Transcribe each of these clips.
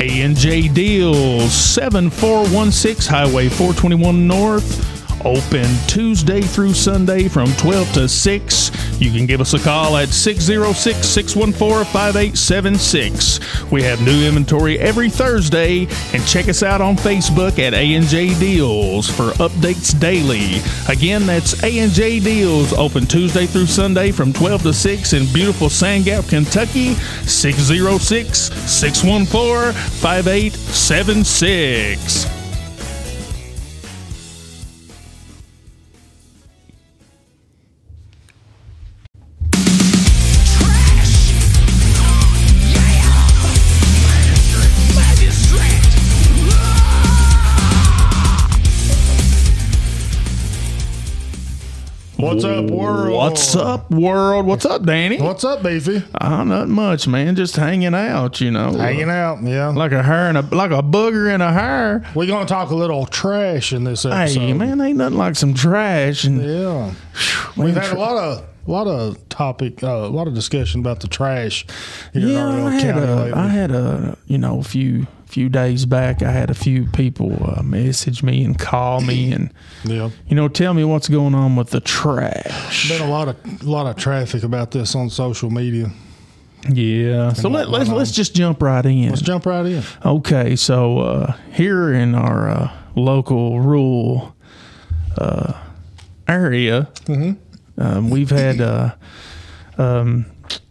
A&J Deals, 7416 Highway 421 North. Open Tuesday through Sunday from 12 to 6. You can give us a call at 606 614 5876. We have new inventory every Thursday. And check us out on Facebook at A&J Deals for updates daily. Again, that's A&J Deals. Open Tuesday through Sunday from 12 to 6 in beautiful Sand Gap, Kentucky. 606 614 5876. What's up, world? What's up, world? What's up, Danny? What's up, Beefy? Uh, not much, man. Just hanging out, you know. Hanging out, yeah. Like a hair and a like a booger in a hair. We're gonna talk a little trash in this episode. Hey, man, ain't nothing like some trash. And Yeah, we've had a lot of a lot of topic, uh, a lot of discussion about the trash yeah, our I had county a. I had a, you know, a few few days back. I had a few people uh, message me and call me and yeah, you know tell me what's going on with the trash. been a lot of a lot of traffic about this on social media. Yeah, so let, let's let's just jump right in. Let's jump right in. Okay, so uh, here in our uh, local rural uh, area, um, we've had uh, um,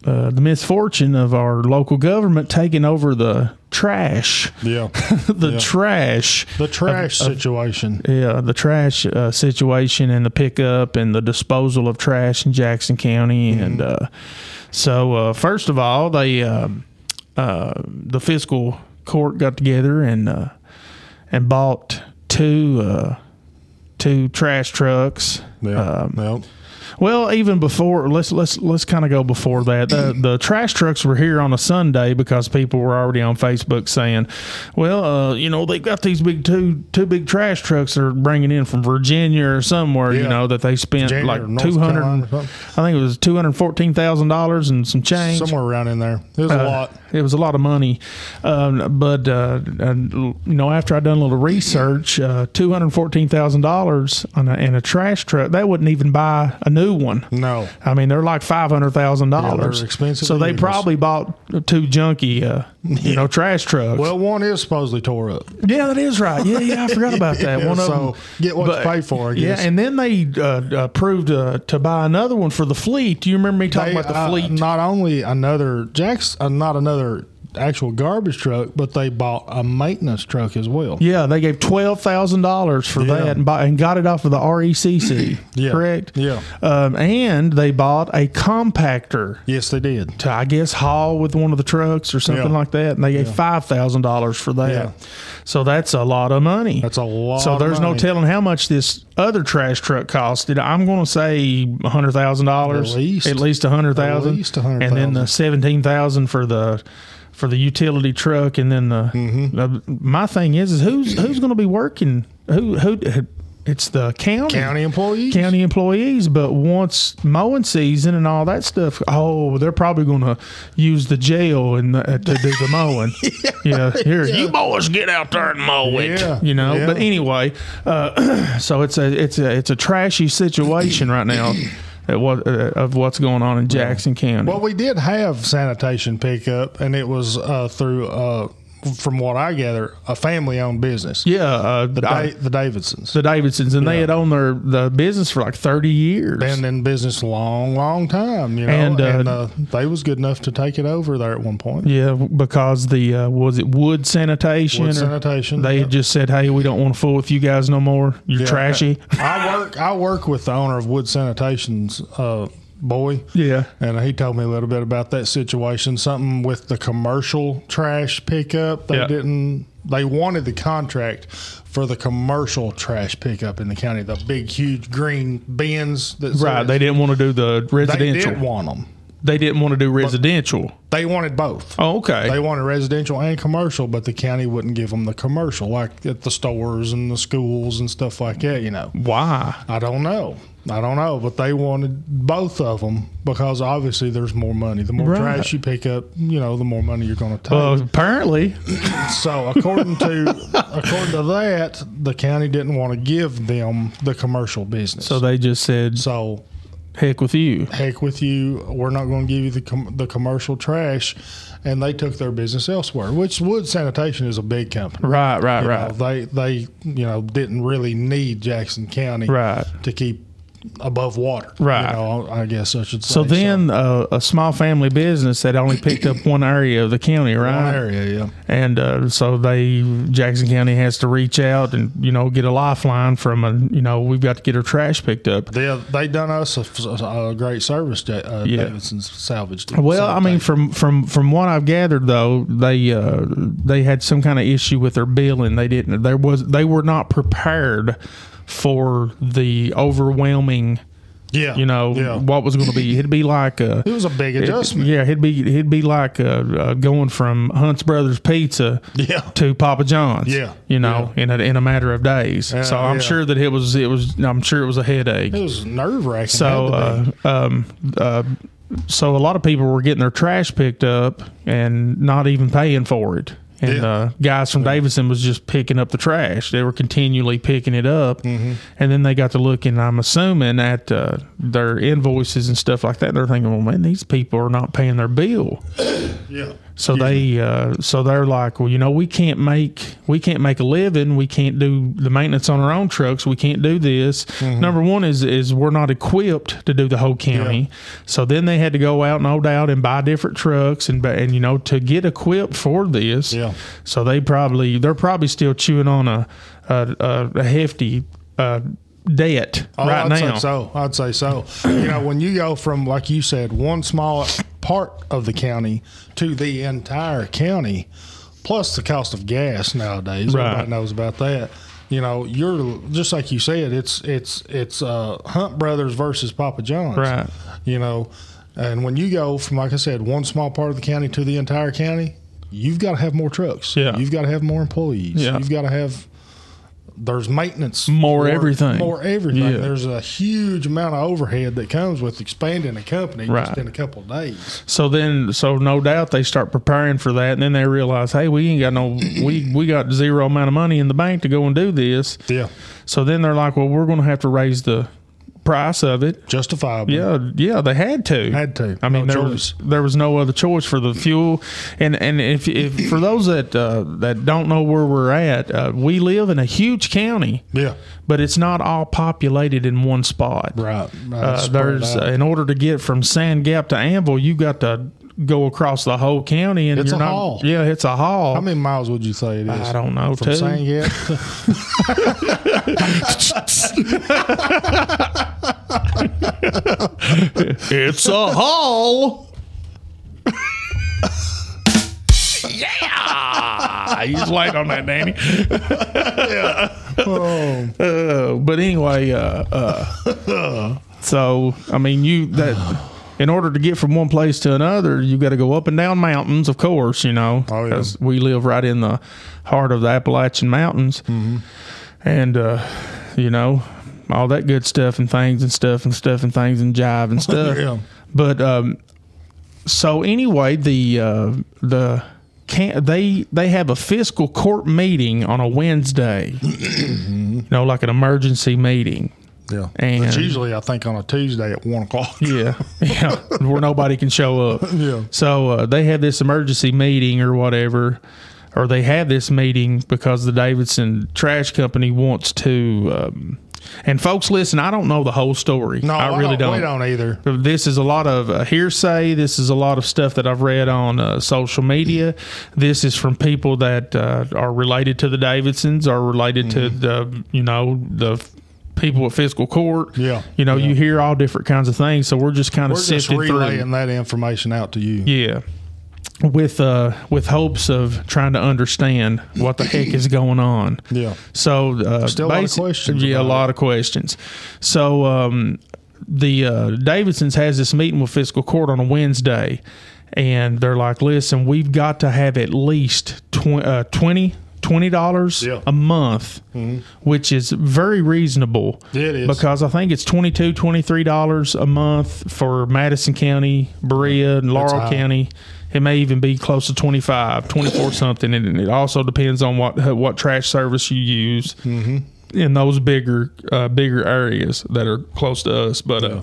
uh, the misfortune of our local government taking over the trash, Yeah, the Yeah. trash. the trash situation. Yeah, the trash uh, situation and the pickup and the disposal of trash in Jackson County. And uh, so, uh, first of all, they um uh, the fiscal court got together and uh, and bought two uh, two trash trucks. Yeah, Um. Well, even before let's let's let's kind of go before that. The, the trash trucks were here on a Sunday because people were already on Facebook saying, "Well, uh, you know, they've got these big two two big trash trucks they're bringing in from Virginia or somewhere. You know that they spent Virginia like two hundred. Carolina or something. I think it was two hundred fourteen thousand dollars and some change. somewhere around in there. It was a Uh, lot. It was a lot of money, um, but uh, and, you know, after I done a little research, uh, two hundred fourteen thousand dollars on a, in a trash truck that wouldn't even buy a new one. No, I mean, they're like five hundred thousand dollars. expensive So they probably bought two junky, uh, you know, trash trucks. well, one is supposedly tore up. yeah, that is right. Yeah, yeah, I forgot about that. Yeah, one of so them. get what you pay for, I guess. Yeah, and then they uh, approved uh, to buy another one for the fleet. Do you remember me talking They, about the uh, fleet? not only another Jack's, uh, not another actual garbage truck, but they bought a maintenance truck as well. Yeah, they gave twelve thousand dollars for Yeah. that and, buy, and got it off of the RECC. Yeah. correct. Yeah. um, and they bought a compactor Yes, they did. to I guess haul with one of the trucks or something Yeah. like that, and they gave five thousand dollars for that. So that's a lot of money. That's a lot. so there's no telling how much this other trash truck costed. I'm going to say hundred thousand dollars, At least. at least a hundred thousand, least $100,000. and then the seventeen thousand for the for the utility truck, and then the. Mm-hmm. my thing is, is who's who's going to be working? Who who? It's the county county employees. county employees, but once mowing season and all that stuff, oh, they're probably going to use the jail and the, to do the mowing. yeah, here, you boys get out there and mow it. Yeah, You know, yeah. but anyway, uh, so it's a it's a it's a trashy situation right now. At what uh, of what's going on in Jackson County? Well, we did have sanitation pickup, and it was uh, through, uh, from what I gather, a family-owned business. yeah, uh, The, da- the Davidsons. the Davidsons, and they had owned their the business for like thirty years. been in business a long, long time, you know, And, and, uh, uh, they was good enough to take it over there at one point. yeah, because the uh, was it wood sanitation? Wood sanitation. They yeah. had just said, "Hey, we don't want to fool with you guys no more. You're Yeah. trashy." I work. I work with the owner of Wood Sanitation's uh, boy. Yeah. And he told me a little bit about that situation. Something with the commercial trash pickup. They Yeah. didn't. They wanted the contract for the commercial trash pickup in the county. The big, huge green bins. That Right. says- They didn't want to do the They residential. did want them. They didn't want to do residential. They wanted both. Oh, okay. They wanted residential and commercial, but the county wouldn't give them the commercial, like at the stores and the schools and stuff like that. You know, Why? I don't know. I don't know, but they wanted both of them because obviously there's more money. The more Right. trash you pick up, you know, the more money you're going to take. Well, apparently, so according to according to that, the county didn't want to give them the commercial business. so they just said, so "Heck with you." heck with you, we're not going to give you the com- the commercial trash, and they took their business elsewhere. Which Wood Sanitation is a big company. Right, right, You right, know, they they you know didn't really need Jackson County right. to keep above water. Right. You know, I guess I should say. So then, uh, a small family business that only picked up one area of the county, one right? area, yeah. And uh, so they Jackson County has to reach out and you know get a lifeline from a you know we've got to get our trash picked up. They they done us a, a great service. Uh, Yeah. Davidson's salvaged. Well, I mean, from from from what I've gathered, though, they uh, they had some kind of issue with their billing. They didn't. There was they were not prepared for the overwhelming. yeah, You know yeah. what was going to be. It'd be like uh, It was a big it- adjustment. yeah, it'd be it'd be like uh, uh, going from Hunt's Brothers Pizza Yeah. to Papa John's. Yeah, you know, in a in a matter of days. Yeah, so I'm yeah. sure that it was it was I'm sure it was a headache. It was nerve wracking. So, uh, um, uh, so a lot of people were getting their trash picked up and not even paying for it. And Yeah. uh, guys from Davidson was just picking up the trash. They were continually picking it up, Mm-hmm. and then they got to looking. I'm assuming at uh, their invoices and stuff like that. They're thinking, "Well, man, these people are not paying their bill." yeah. So they, uh, so they're like, well, you know, we can't make we can't make a living. We can't do the maintenance on our own trucks. We can't do this. Mm-hmm. Number one is is we're not equipped to do the whole county. So then they had to go out, no doubt, and buy different trucks and and you know to get equipped for this. Yeah. So they probably they're probably still chewing on a a, a, a hefty uh, debt Oh, right I'd now. say so. I'd say so. you know, when you go from like you said, one small part of the county to the entire county, plus the cost of gas nowadays, Right. everybody knows about that. You know, you're just like you said. It's it's it's uh, Hunt Brothers versus Papa John's. Right. You know, and when you go from like I said, one small part of the county to the entire county, you've got to have more trucks. Yeah. You've got to have more employees. Yeah. You've got to have there's maintenance More everything. more everything Yeah. there's a huge amount of overhead that comes with expanding a company Right. just in a couple of days So then, so no doubt they start preparing for that, and then they realize, hey, we ain't got no, we we got zero amount of money in the bank to go and do this. yeah So then they're like, well, we're going to have to raise the price of it. justifiable. Yeah, yeah, they had to. had to. I mean, No there was there was no other choice for the fuel, and and if, if for those that uh, that don't know where we're at, uh, we live in a huge county, yeah. But it's not all populated in one spot. right Uh, there's in order to get from Sand Gap to Anvil, you got to go across the whole county, and It's you're a not. haul. Yeah, it's a haul. how many miles would you say it is I don't know. from Two. Sand Gap It's a haul. yeah, he's light on that, Danny. oh, Uh, but anyway, uh, uh, so I mean, you that in order to get from one place to another, you got to go up and down mountains, of course, you know, Oh, yeah. because we live right in the heart of the Appalachian Mountains, Mm-hmm. and uh, you know all that good stuff and things and stuff and stuff and things and jive and stuff. yeah But um, so anyway, the uh, the can they they have a fiscal court meeting on a Wednesday, you know, like an emergency meeting. Yeah And- it's usually I think on a Tuesday at one o'clock Yeah, yeah, where nobody can show up. yeah So uh, they had this emergency meeting or whatever, or they had this meeting because the Davidson Trash Company wants to. Um, and folks, listen, I don't know the whole story. no I really don't, don't. we don't either This is a lot of uh, hearsay. This is a lot of stuff that I've read on uh, social media. This is from people that uh, are related to the Davidsons, are related to the, you know, the f- people at fiscal court. Yeah, You know, yeah. you hear all different kinds of things. So we're just kind of just sifting through. relaying that information out to you Yeah. With uh with hopes of trying to understand what the heck is going on. yeah So uh, Still a lot of questions Yeah, a lot of questions. So um, the uh, Davidsons has this meeting with fiscal court on a Wednesday, and they're like, "Listen, we've got to have at least tw- uh, 20, twenty dollars Yeah. a month, which is very reasonable. It is. because I think it's 22 dollars a month for Madison County, Berea, and Laurel. County. It may even be close to 25, 24 something, and it also depends on what what trash service you use Mm-hmm. in those bigger uh, bigger areas that are close to us. But uh,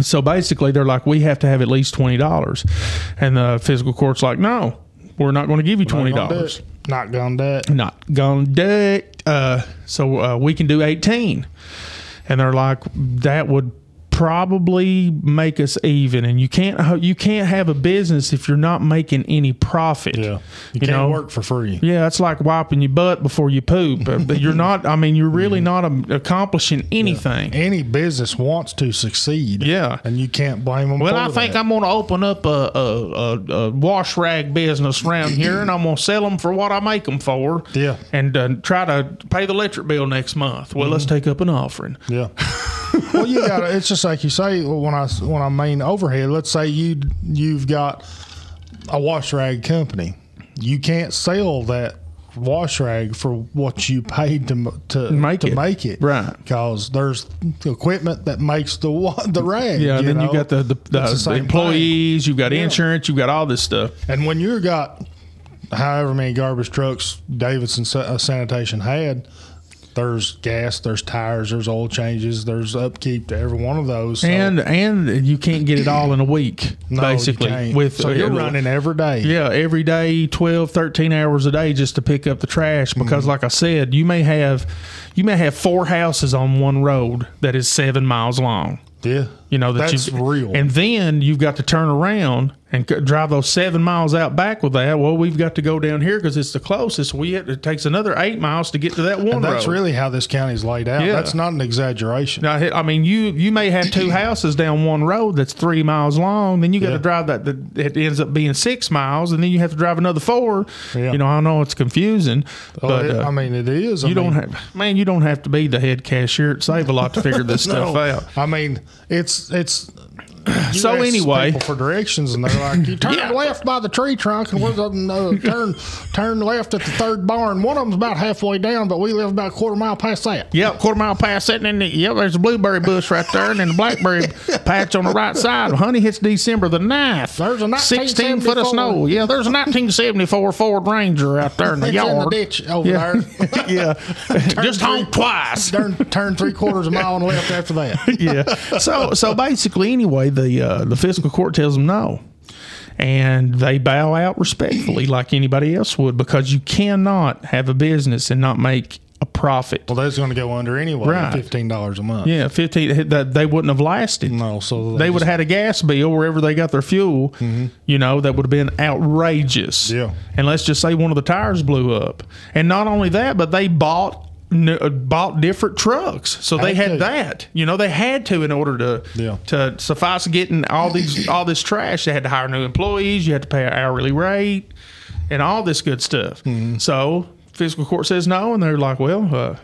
so basically, they're like, we have to have at least twenty dollars, and the physical court's like, no, we're not going to give you twenty Not gonna do dollars. Not gonna do it. not gonna do it. Uh, so uh, we can do 18. And they're like, that would probably make us even. And you can't you can't have a business if you're not making any profit. Yeah, you, You can't know? work for free. Yeah, it's like wiping your butt before you poop. Uh, but you're not. I mean, you're really not um, accomplishing anything. Any business wants to succeed. Yeah. and you can't blame them. Well, I think that. I'm going to open up a, a, a, a wash rag business around here, and I'm going to sell them for what I make them for. Yeah. and uh, try to pay the electric bill next month. Well, let's take up an offering. Yeah. well, you got It's just like you say when I when I mean overhead. Let's say you you've got a wash rag company. You can't sell that wash rag for what you paid to to Make to it. make it, Right. Because there's equipment that makes the the rag. Yeah, and then know? you got the the, the, the same thing. employees, you've got Yeah. insurance, you've got all this stuff. And when you've got however many garbage trucks Davidson uh, Sanitation had, there's gas, there's tires, there's oil changes, there's upkeep to every one of those. So, And and you can't get it all in a week, no, basically. With so you're uh, running every day. Yeah, every day, 12, 13 hours a day just to pick up the trash because Mm-hmm. like I said, you may have you may have four houses on one road that is 7 miles long. Yeah. You know that That's you've- real. and then you've got to turn around and drive those seven miles out back with that. Well, we've got to go down here because it's the closest. We it takes another eight miles to get to that one And that's road. really how this county's laid out. Yeah. That's not an exaggeration. Now, I mean, you you may have two houses down one road that's three miles long. Then you got Yeah. to drive that. It ends up being six miles, and then you have to drive another four. Yeah. You know, I know it's confusing, Well, but it- uh, I mean, it is. I you don't have, man. You don't have to be the head cashier. It save a lot to figure this stuff no. out. I mean, it's it's. You So anyway. people for directions, and they're like, "You turn Yeah. left by the tree trunk, and we're the uh, turn turn left at the third barn. One of them's about halfway down, but we live about a quarter mile past that." Yep, quarter mile past that, and then the, yep, there's a blueberry bush right there, and then the blackberry patch on the right side. Honey hits December the 9th. There's a 16 foot of 1974. snow. Yeah, there's a 1974 Ford Ranger out there in the It's in the yard. ditch over yeah, there. yeah. Just three- honk twice. turn turn three quarters of a mile on the left after that. yeah. So so basically, anyway, the uh, the fiscal court tells them no, and they bow out respectfully, like anybody else would, because you cannot have a business and not make a profit. Well, that's going to go under anyway. Right. Fifteen dollars a month. Yeah, fifteen. That they wouldn't have lasted. No, so They would have had a gas bill wherever they got their fuel. You know, that would have been outrageous. Mm-hmm. Yeah. And let's just say one of the tires blew up, and not only that, but they bought. Uh, Bought different trucks, so they Had that. You know, they had to in order to Yeah. to suffice getting all these all this trash. They had to hire new employees. You had to pay an hourly rate, and all this good stuff. Mm-hmm. So fiscal court says no, and they're like, "Well, uh,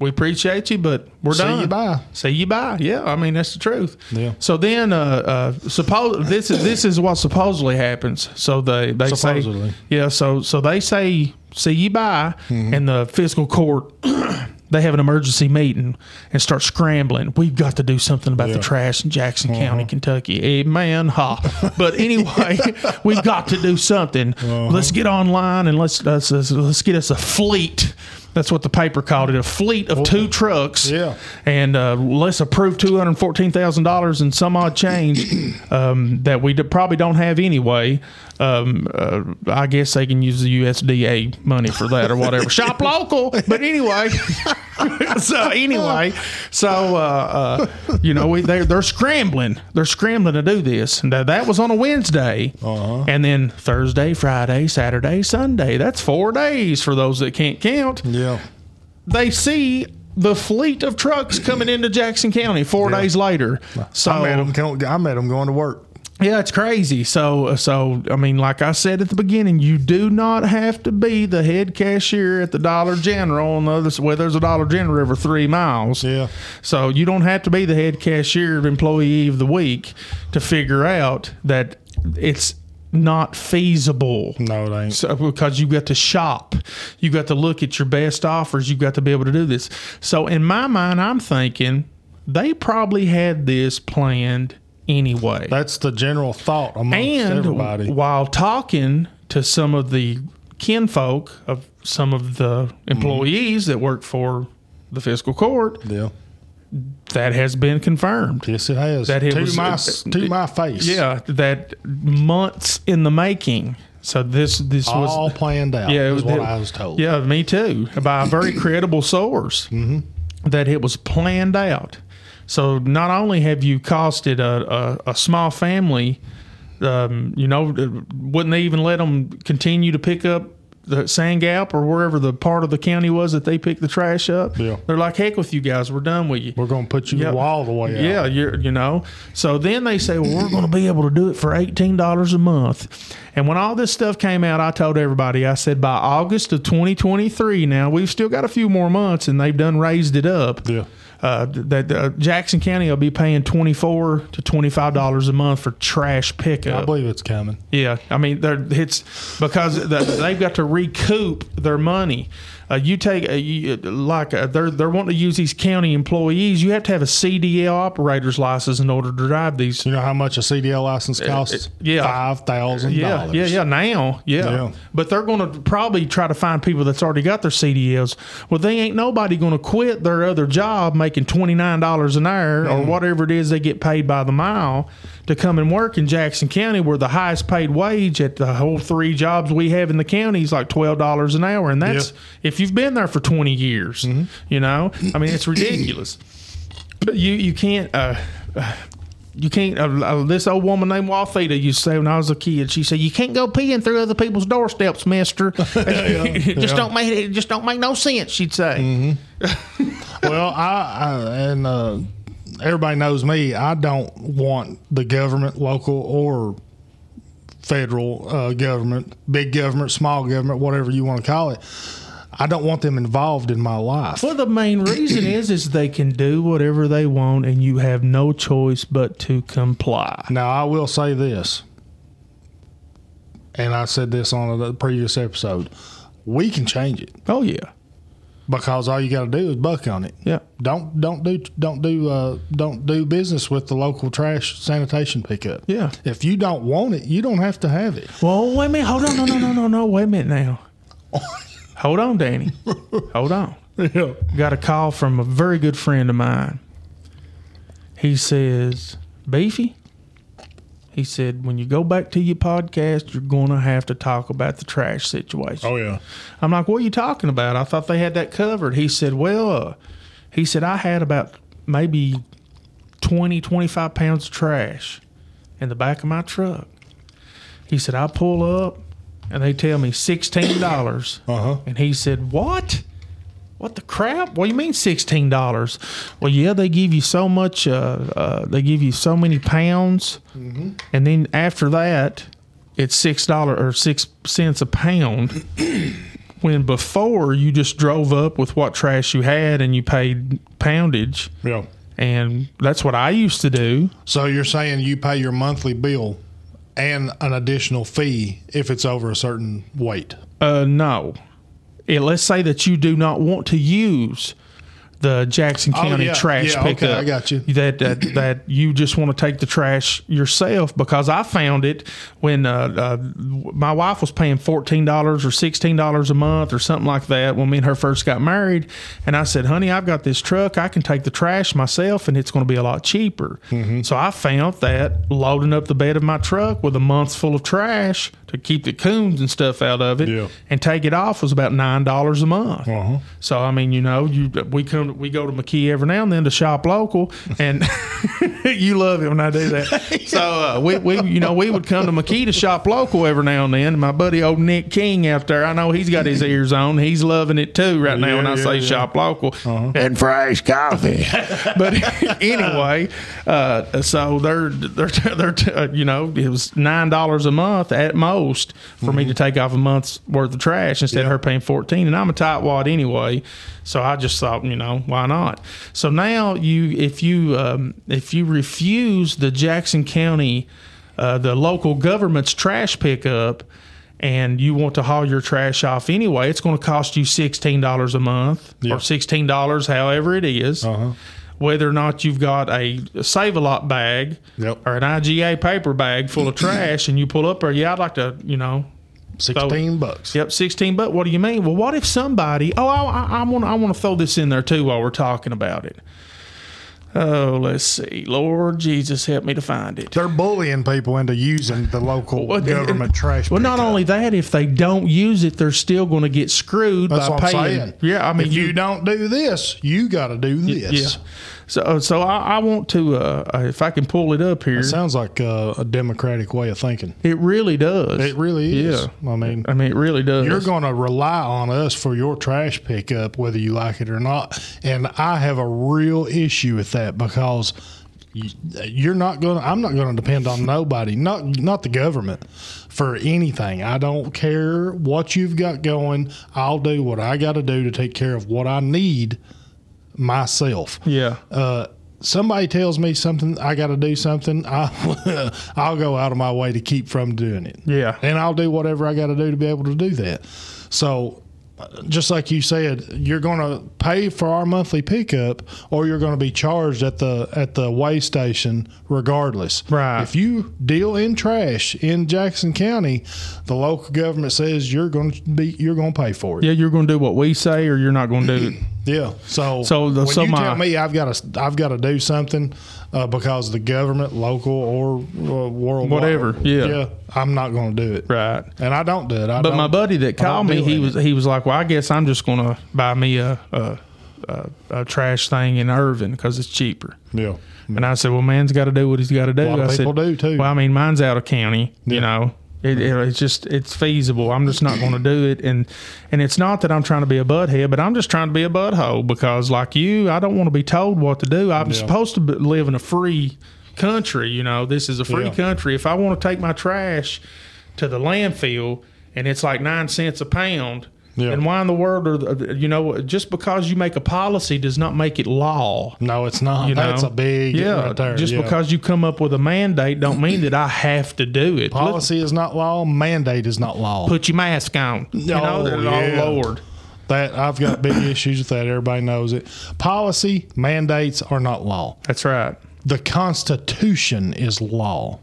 we appreciate you, but we're See done. See you bye. See you bye. Yeah, I mean that's the truth. Yeah. So then, uh, uh, suppose this is this is what supposedly happens. So they they Supposedly. say, yeah. So so they say see you bye, Mm-hmm. and the fiscal court. They have an emergency meeting and start scrambling. We've got to do something about the trash in Jackson County, Uh-huh. Kentucky. Amen. Ha. But anyway, we've got to do something. Uh-huh. Let's get online and let's, let's let's let's get us a fleet. That's what the paper called it, a fleet of two trucks. Yeah. And uh, let's approve two hundred fourteen thousand dollars and some odd change um, that we d- probably don't have anyway. Um, uh, I guess they can use the USDA money for that or whatever. Shop local. But anyway, so anyway, so uh, uh, you know we they're, they're scrambling. They're scrambling to do this. And that, was on a Wednesday, Uh-huh. and then Thursday, Friday, Saturday, Sunday. That's four days for those that can't count Yeah. they see the fleet of trucks coming into Jackson County four days later. So I met them. I met them going to work. Yeah, it's crazy. So so I mean, like I said at the beginning, you do not have to be the head cashier at the Dollar General on the other where there's a Dollar General every three miles. Yeah. So you don't have to be the head cashier of employee of the week to figure out that it's not feasible. No, it ain't. So, because you've got to shop, you've got to look at your best offers, you've got to be able to do this. So, in my mind, I'm thinking they probably had this planned anyway. That's the general thought amongst and everybody. while talking to some of the kinfolk of some of the mm-hmm. employees that work for the fiscal court, Yeah. that has been confirmed. Yes, it has. That it to was- my uh, to my face. Yeah, that months in the making. So this this was all planned out. Yeah, is was- what it- I was told. Yeah, me too. By a very credible source mm-hmm. that it was planned out. So not only have you costed a, a, a small family, um, you know, wouldn't they even let them continue to pick up the Sand Gap or wherever the part of the county was that they picked the trash up? Yeah. They're like, heck with you guys, we're done with you. We're gonna put you Yeah. all the way out. Yeah, you're, you know. So then they say, well, we're going to be able to do it for eighteen dollars a month. And when all this stuff came out, I told everybody, I said by August of 2023, now we've still got a few more months, and they've done raised it up. Yeah. Uh, that uh, Jackson County will be paying twenty four to twenty five dollars a month for trash pickup. I believe it's coming. Yeah, I mean, it's because the, they've got to recoup their money. Uh, you take uh, you, like uh, they're they're wanting to use these county employees. You have to have a CDL operator's license in order to drive these. You know how much a CDL license costs? Uh, yeah. Five thousand Yeah, dollars. yeah, yeah. Now, yeah. Yeah. But they're going to probably try to find people that's already got their CDLs. Well, they ain't nobody going to quit their other job making twenty nine dollars an hour or whatever it is they get paid by the mile to come and work in Jackson County, where the highest paid wage at the whole three jobs we have in the county is like twelve dollars an hour, and that's Yeah. if you've been there for twenty years. You know, I mean, it's ridiculous. But you you can't. Uh, you can't. Uh, uh, this old woman named Walthita used to say when I was a kid. She said, "You can't go peeing through other people's doorsteps, Mister. it just yeah. Mm-hmm. don't make it just don't make no sense." She'd say. Well, I, I and uh, everybody knows me. I don't want the government, local or federal uh, government, big government, small government, whatever you want to call it. I don't want them involved in my life. Well, the main reason is is they can do whatever they want, and you have no choice but to comply. Now, I will say this, and I said this on a previous episode: we can change it Oh yeah, because all you got to do is buck on it. yeah. Don't don't do don't do uh, don't do business with the local trash sanitation pickup. Yeah. If you don't want it, you don't have to have it. Well, wait a minute. Hold on. No, no, no, no, no. Wait a minute now. Hold on, Danny. Hold on. Yeah. got a call from a very good friend of mine. He says, Beefy, he said, when you go back to your podcast, you're going to have to talk about the trash situation. Oh yeah. I'm like, what are you talking about? I thought they had that covered. He said, well, uh, he said, I had about maybe 20, 25 pounds of trash in the back of my truck. He said, I pull up and they tell me $16. Uh huh. And he said, What? What the crap? What do you mean sixteen dollars? Well, yeah, they give you so much. Uh, uh, they give you so many pounds, and then after that, it's six dollar or six cents a pound. when before you just drove up with what trash you had and you paid poundage, Yeah. and that's what I used to do. So you're saying you pay your monthly bill and an additional fee if it's over a certain weight. Uh, no. Let's say that you do not want to use the Jackson County yeah. trash Yeah, okay, pickup. I got you. That, that that you just want to take the trash yourself because I found it when uh, uh, my wife was paying fourteen dollars or sixteen dollars a month or something like that when me and her first got married, and I said, "Honey, I've got this truck. I can take the trash myself, and it's going to be a lot cheaper." Mm-hmm. So I found that loading up the bed of my truck with a month's full of trash to keep the coons and stuff out of it Yeah. and take it off was about nine dollars a month. Uh-huh. So I mean, you know, you we come we go to McKee every now and then to shop local, and you love it when I do that. So uh, we we you know we would come to McKee to shop local every now and then. And my buddy old Nick King out there, I know he's got his ears on. He's loving it too right now when Yeah, I yeah, say yeah. shop local and fresh coffee. but anyway, uh, so they're they're they're uh, you know it was nine dollars a month at most for me to take off a month's worth of trash instead of her paying fourteen, and I'm a tightwad anyway. So I just thought, you know, why not? So now you, if you, um, if you refuse the Jackson County uh, the local government's trash pickup, and you want to haul your trash off anyway, it's going to cost you sixteen dollars a month Yeah. or sixteen dollars, however it is. Uh-huh. Whether or not you've got a save a lot bag Yep. or an IGA paper bag full of trash, and you pull up there, yeah, I'd like to, you know, 16 bucks. Yep, sixteen. bucks. what do you mean? Well, what if somebody? Oh, I, I I want to throw this in there too while we're talking about it. Oh, let's see. Lord Jesus, help me to find it. They're bullying people into using the local Well, government and- trash. Well, not only that, if they don't use it, they're still going to get screwed That's by paying. saying. Yeah, I mean, if you, don't do this, you got to do this. yeah. So, so I, I want to, uh, uh, if I can pull it up here, It sounds like uh, a democratic way of thinking. it really does. It really is. Yeah. I mean, I mean, it really does. you're going to rely on us for your trash pickup, whether you like it or not. And I have a real issue with that because you- you're not going. to I'm not going to depend on nobody, not not the government, for anything. I don't care what you've got going. I'll do what I got to do to take care of what I need myself. yeah. uh, somebody tells me something, I got to do something, I, I'll go out of my way to keep from doing it. Yeah. And I'll do whatever I got to do to be able to do that. So, just like you said, you're going to pay for our monthly pickup, or you're going to be charged at the at the weigh station, regardless. Right. If you deal in trash in Jackson County, the local government says you're going to be you're going to pay for it. Yeah, you're going to do what we say, or you're not going to do it. Yeah. So So the- when so you my- tell me I've got to I've got to do something uh, because the government, local or uh, worldwide, Whatever, yeah. yeah, I'm not going to do it. Right. And I don't do it. I But my buddy that called me, he was he was like, "Well, I guess I'm just going to buy me a a, a, a trash thing in Irvine because it's cheaper." yeah. And I said, "Well, man's got to do what he's got to do." A lot I said, do, too. Well, I mean, mine's out of county. You know, it, it, it's just it's feasible. I'm just not going to do it, and and it's not that I'm trying to be a butthead, but I'm just trying to be a butthole because, like you, I don't want to be told what to do. I'm Yeah. supposed to live in a free country. You know, this is a free Yeah. country. If I want to take my trash to the landfill and it's like nine cents a pound. Yeah. And why in the world are the, you know just because you make a policy does not make it law? No, it's not. You know? That's a big yeah. right just yeah. because you come up with a mandate don't mean that I have to do it. Policy is not law, mandate is not law. put your mask on. You oh, know, Oh, they're- yeah. oh Lord. that I've got big issues with that. Everybody knows it. Policy mandates are not law. That's right. The Constitution is law.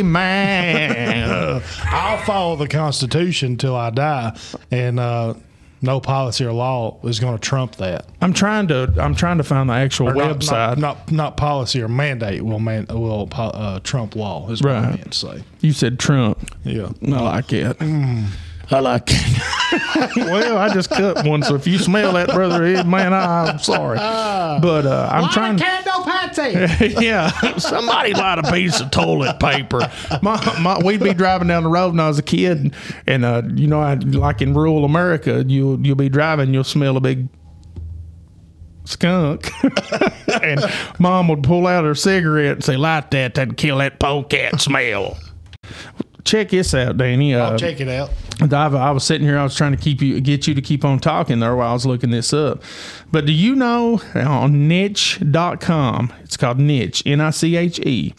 Amen. I'll follow the Constitution till I die, and uh, no policy or law is going to trump that. I'm trying to I'm trying to find the actual Or website. not, not not policy or mandate will man will uh, trump law is what I meant to say. You said Trump. Yeah, I like it. Mm. I like it. well, I just cut one, so if you smell that, brother, eh, man, I, I'm sorry. But uh, I'm trying. candle patty. yeah, somebody light a piece of toilet paper. My, my, we'd be driving down the road when I was a kid, and, and uh, you know, I, like in rural America, you'll you'll be driving, you'll smell a big skunk, and mom would pull out her cigarette and say, "Light that, that'd kill that polecat smell." Check this out, Danny. Uh, I'll check it out. Diva, I was sitting here. I was trying to keep you, get you to keep on talking there while I was looking this up. But do you know on niche.com, it's called niche, N I C H E.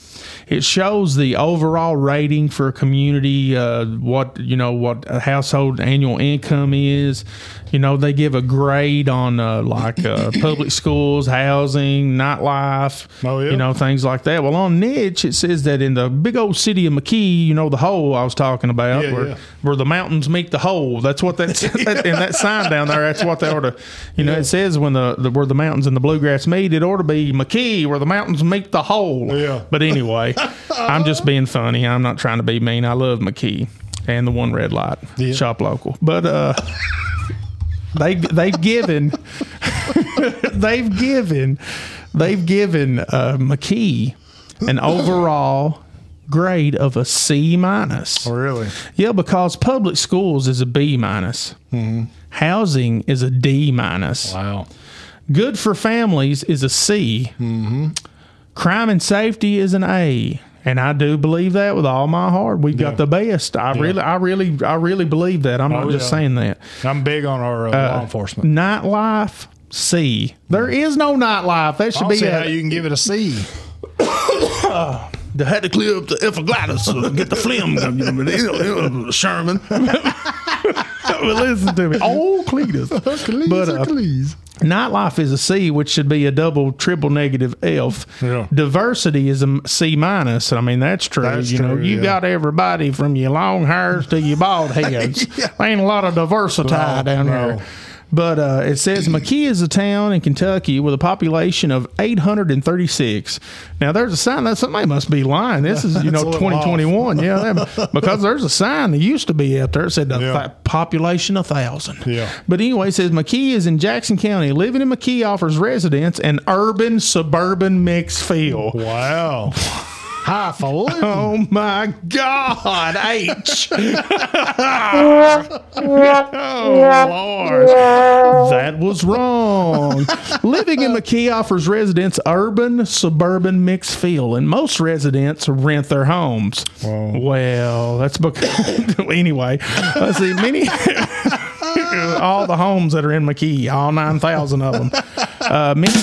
It shows the overall rating for a community, uh, what, you know, what a household annual income is. You know, they give a grade on uh, like uh, public schools, housing, nightlife, Oh, yeah. you know, things like that. Well, on niche, it says that in the big old city of McKee, you know, the hole I was talking about, Yeah, where, yeah. where the mountains meet the hole. That's what that's that, and that sign down there. That's what they ought to. You know, it says when the, the where the mountains and the bluegrass meet, it ought to be McKee, where the mountains meet the hole. Yeah. But anyway, I'm just being funny. I'm not trying to be mean. I love McKee and the one red light Yeah. shop local, but uh. They they've given they've given they've given uh, McKee an overall grade of a C minus. Oh, really? Yeah, because public schools is a B minus. Mm-hmm. Housing is a D minus. Wow. Good for families is a C. Mm-hmm. Crime and safety is an A. And I do believe that with all my heart. We've Yeah. got the best. I really, I really, I really believe that. I'm oh, not Oh, just yeah. saying that. I'm big on our uh, uh law enforcement. Nightlife, C. There is no nightlife. That I should don't be see a, how you can give it a C. Uh, They had to clear up the epiglottis to get the phlegm. You know, you know, Sherman. listen to me. Old Cletus. But, uh, please. Nightlife is a C, which should be a double, triple negative F. Yeah. Diversity is a C minus. I mean, that's true. That's you know, you yeah. got everybody from your long hairs to your bald heads. Ain't a lot of diversity No, down no. here. But uh, it says McKee is a town in Kentucky with a population of 836. Now, there's a sign that somebody must be lying. This is, you know, That's a little 2021. Yeah, that- because there's a sign that used to be out there that said the Yeah. population of 1,000. Yeah. But anyway, it says McKee is in Jackson County. Living in McKee offers residents an urban suburban mix feel. Wow. Oh my God, H. oh Lord, that was wrong. Living in McKee offers residents urban suburban mixed feel, and most residents rent their homes. Wow. Well, that's because anyway. Let's see, many. all the homes that are in McKee, all nine thousand of them. Uh, many.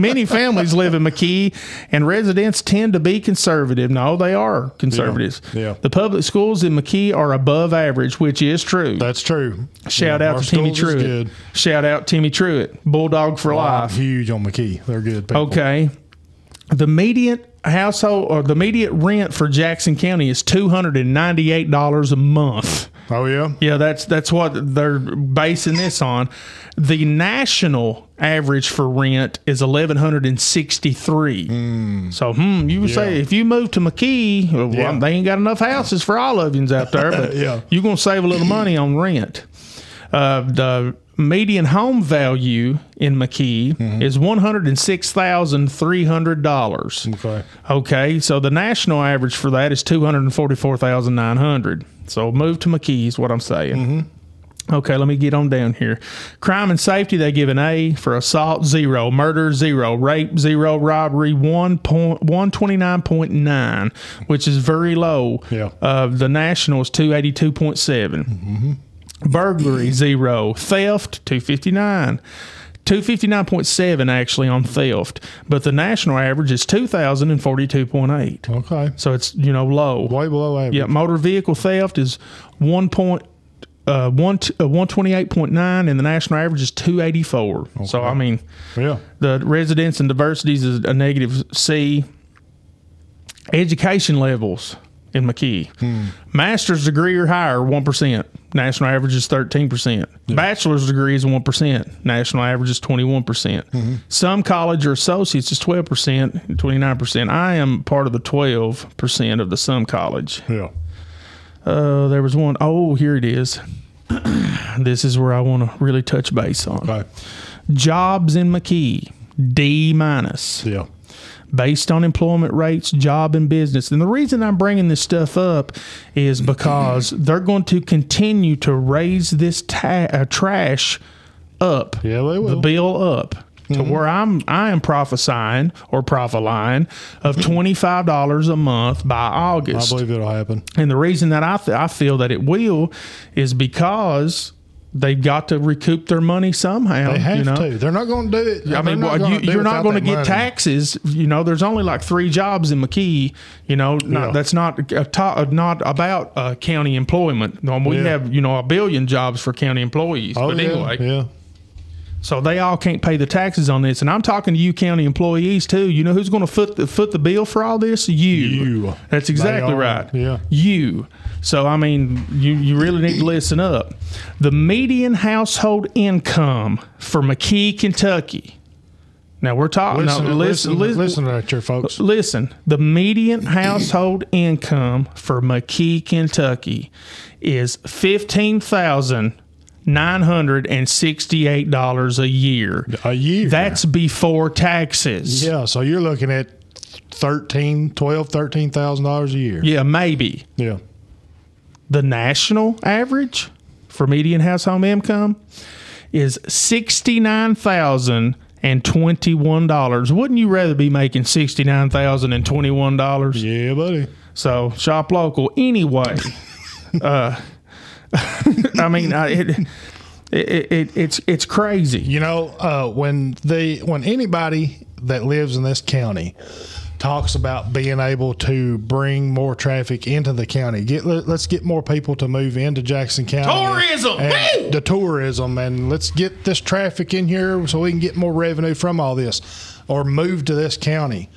Many families live in McKee, and residents tend to be conservative. No, they are conservatives. Yeah. The public schools in McKee are above average, which is true. That's true. Shout Yeah, out to Timmy Truitt. Shout out Timmy Truitt, Bulldog for life. huge on McKee. They're good. People. Okay. The median household or the median rent for Jackson County is two hundred and ninety eight dollars a month. Oh yeah. Yeah, that's that's what they're basing this on. The national average for rent is eleven hundred and sixty three. So, hmm, you would say if you move to McKee, well, Yeah. they ain't got enough houses for all of yous out there, but Yeah. you're gonna save a little money on rent. Uh, the median home value in McKee Mm-hmm. is one hundred and six thousand three hundred dollars. Okay. Okay, so the national average for that is two hundred and forty-four thousand nine hundred. So move to McKee is what I'm saying. Mm-hmm. Okay, let me get on down here. Crime and safety, they give an A for assault zero, murder zero, rape zero, robbery one point one twenty nine point nine, which is very low. Yeah. Uh, the national is two eighty two point seven. Burglary zero, theft two fifty nine. 259.7 actually on theft, but the national average is 2042.8. Okay. So it's, you know, low. Way below average. Yeah, motor vehicle theft is 1 point uh, one uh, 128.9 and the national average is 284. So I mean, Yeah. the residents and diversities is a negative C. Education levels in McKee. Master's degree or higher, 1%. National average is 13%. Bachelor's degree is 1%. National average is 21%. Some college or associates is 12% and 29%. I am part of the 12% of the some college. Yeah. Uh, there was one oh here it is. this is where I want to really touch base on. Okay. Jobs in McKee, D minus Yeah. Based on employment rates, job and business. And the reason I'm bringing this stuff up is because they're going to continue to raise this ta- uh, trash up, Yeah, they will. the bill up. To where I'm, I am prophesying or prophesying of twenty five dollars a month by August. I believe it'll happen. And the reason that I, th- I feel that it will is because they've got to recoup their money somehow. They have you know? to. They're not going to do it. I mean, well, you, you're not going to get taxes. You know, there's only like three jobs in McKee. You know, not, Yeah. that's not a to, not about uh, county employment. We Yeah. have you know a billion jobs for county employees. Oh, but yeah, anyway, yeah. so they all can't pay the taxes on this. And I'm talking to you, county employees too. You know who's going to foot the foot the bill for all this? You. You. That's exactly right. yeah. You. So I mean, you you really need to listen up. The median household income for McKee, Kentucky. Now we're talking. Listen, now, listen, listen, listen, to that, your folks. Listen, the median household income for McKee, Kentucky is fifteen thousand nine hundred and sixty-eight dollars a year. A year. That's before taxes. yeah. So you're looking at thirteen, twelve, thirteen thousand dollars a year. Yeah, maybe. Yeah. The national average for median household income is sixty-nine thousand and twenty-one dollars. Wouldn't you rather be making sixty-nine thousand and twenty-one dollars? Yeah, buddy. So shop local. Anyway, uh, I mean, I, it, It, it, it's it's crazy. You know, uh, when the when anybody that lives in this county talks about being able to bring more traffic into the county, get let, us get more people to move into Jackson County. Tourism, and Woo! the tourism, and let's get this traffic in here so we can get more revenue from all this, or move to this county,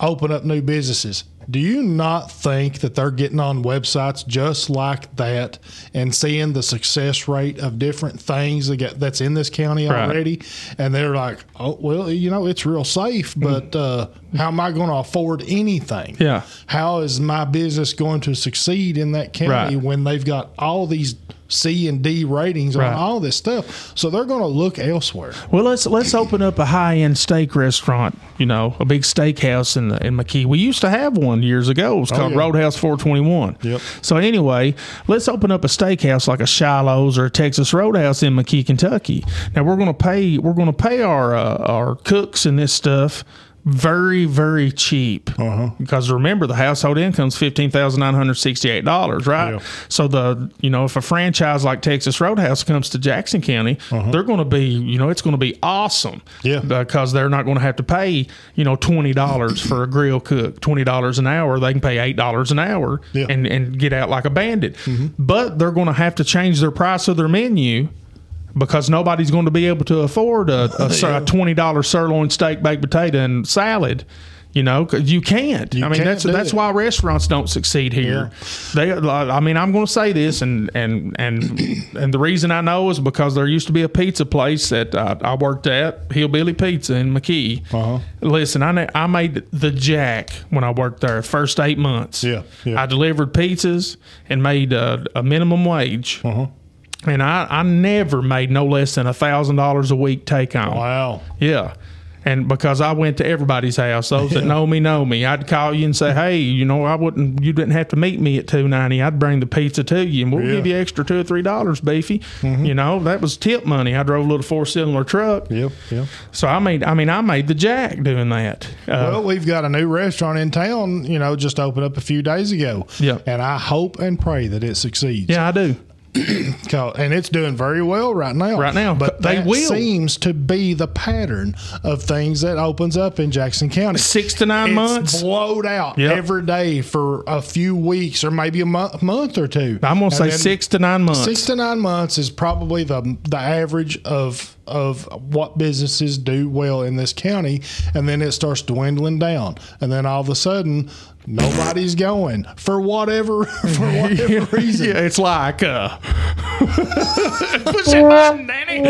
open up new businesses. Do you not think that they're getting on websites just like that and seeing the success rate of different things that get, that's in this county Right. already? And they're like, oh, well, you know, it's real safe, but uh, how am I going to afford anything? Yeah. How is my business going to succeed in that county Right. when they've got all these C and D ratings Right. on all this stuff? So they're going to look elsewhere. Well, let's let's open up a high end steak restaurant. You know, a big steakhouse in in McKee. We used to have one years ago. It was called yeah. Roadhouse Four Twenty One. Yep. So anyway, let's open up a steakhouse like a Shiloh's or a Texas Roadhouse in McKee, Kentucky. Now we're going to pay we're going to pay our uh, our cooks and this stuff very very cheap Uh-huh. because remember the household income is fifteen thousand nine hundred sixty eight dollars right Yeah. so the you know if a franchise like Texas Roadhouse comes to Jackson County they're going to be you know it's going to be awesome Uh-huh. Yeah. because they're not going to have to pay you know twenty dollars for a grill cook twenty dollars an hour they can pay eight dollars an hour Yeah. Mm-hmm. and and get out like a bandit but they're going to have to change their price of their menu because nobody's going to be able to afford a, a, Yeah. a twenty dollar sirloin steak, baked potato, and salad. You know, 'cause you can't. I mean, can't that's that's it. why restaurants don't succeed here. They, I mean, I'm going to say this, and and and and the reason I know is because there used to be a pizza place that uh, I worked at, Hillbilly Pizza in McKee. Uh-huh. Listen, I I made the jack when I worked there. First eight months. Yeah, yeah. I delivered pizzas and made a, a minimum wage. Uh-huh. And I, I never made no less than a thousand dollars a week take home. Wow. Yeah. And because I went to everybody's house, those that know me know me. I'd call you and say, "Hey, you know, I wouldn't. You didn't have to meet me at two ninety. I'd bring the pizza to you, and we'll Yeah. give you extra two or three dollars, beefy. You know, that was tip money. I drove a little four cylinder truck, Yep. Yep. so I made. I mean, I made the jack doing that. Uh, Well, we've got a new restaurant in town, you know, just opened up a few days ago. Yeah. And I hope and pray that it succeeds. yeah, I do. And it's doing very well right now. Right now. But They that will. seems to be the pattern of things that opens up in Jackson County. Six to nine It's months. blowed out Yep. every day for a few weeks or maybe a month, month or two. I'm gonna And say six to nine months. Six to nine months is probably the the average of of what businesses do well in this county, and then it starts dwindling down, and then all of a sudden nobody's going for whatever for whatever reason. Yeah, it's like uh, push that button, Danny.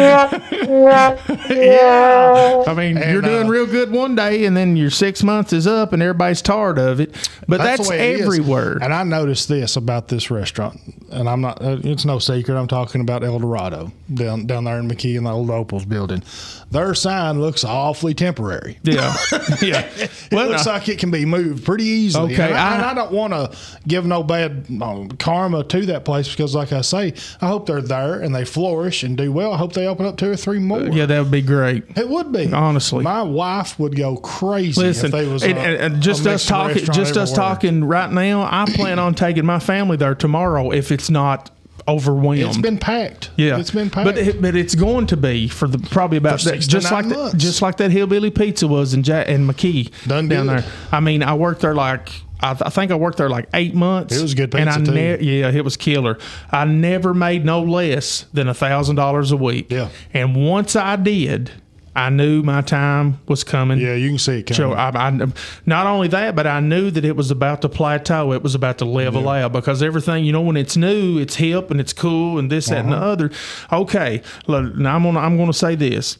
yeah, I mean, And, you're doing uh, real good one day, and then your six months is up, and everybody's tired of it. But that's, the way everywhere. And I noticed this about this restaurant, and I'm not. Uh, it's no secret. I'm talking about El Dorado down down there in McKee in the old Opals building. Their sign looks awfully temporary. Yeah, yeah. It Well, looks uh, like it can be moved pretty easily. Okay, and I, I- and I don't want to give no bad uh, karma to that place because, like I say, I hope they're there and they flourish and do well. I hope they open up two or three more. yeah, that would be great. It would be Honestly. My wife would go crazy Listen, if they was and, a- and- just us talking, just us everywhere. talking right now. I plan on taking my family there tomorrow if it's not overwhelmed. It's been packed. Yeah, it's been packed. but it, but it's going to be for the probably about that, six just like that, months. just like that hillbilly pizza was in ja- in McKee Done down good. there. I mean, I worked there like I, I think I worked there like eight months. It was good and pizza, I too. ne- yeah, it was killer. I never made no less than a thousand dollars a week. Yeah. and once I did, I knew my time was coming. yeah, you can see it So coming. I, I, not only that, but I knew that it was about to plateau. It was about to level out because everything, you know, when it's new, it's hip and it's cool and this, that, and the Uh-huh. other. Okay, look, now I'm gonna I'm gonna say this.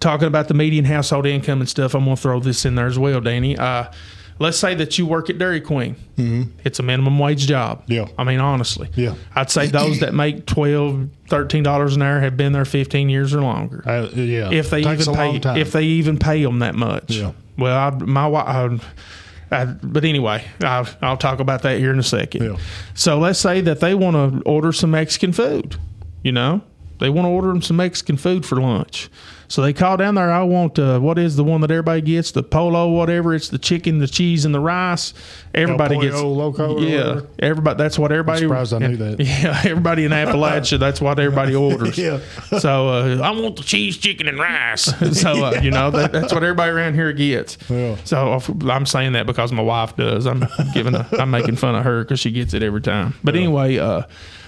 Talking about the median household income and stuff, I'm gonna throw this in there as well, Danny. Uh, let's say that you work at Dairy Queen. Mm-hmm. It's a minimum wage job. Yeah. I mean, honestly. Yeah. I'd say those that make 12 $13 an hour have been there 15 years or longer Uh, yeah, if they even pay if they even pay them that much. Yeah. Well, I, my wife. I, but anyway, I'll, I'll talk about that here in a second. Yeah. So let's say that they want to order some Mexican food. You know, they want to order them some Mexican food for lunch. So they call down there. I want uh, what is the one that everybody gets? The polo, whatever. It's the chicken, the cheese, and the rice. Everybody El gets. Pollo Loco yeah, everybody. That's what everybody. surprised I knew that. Yeah, everybody in Appalachia. that's what everybody orders. Yeah. So uh, I want the cheese, chicken, and rice. so uh, you know that, that's what everybody around here gets. Yeah. So I'm saying that because my wife does. I'm giving. A, I'm making fun of her because she gets it every time. But anyway, uh,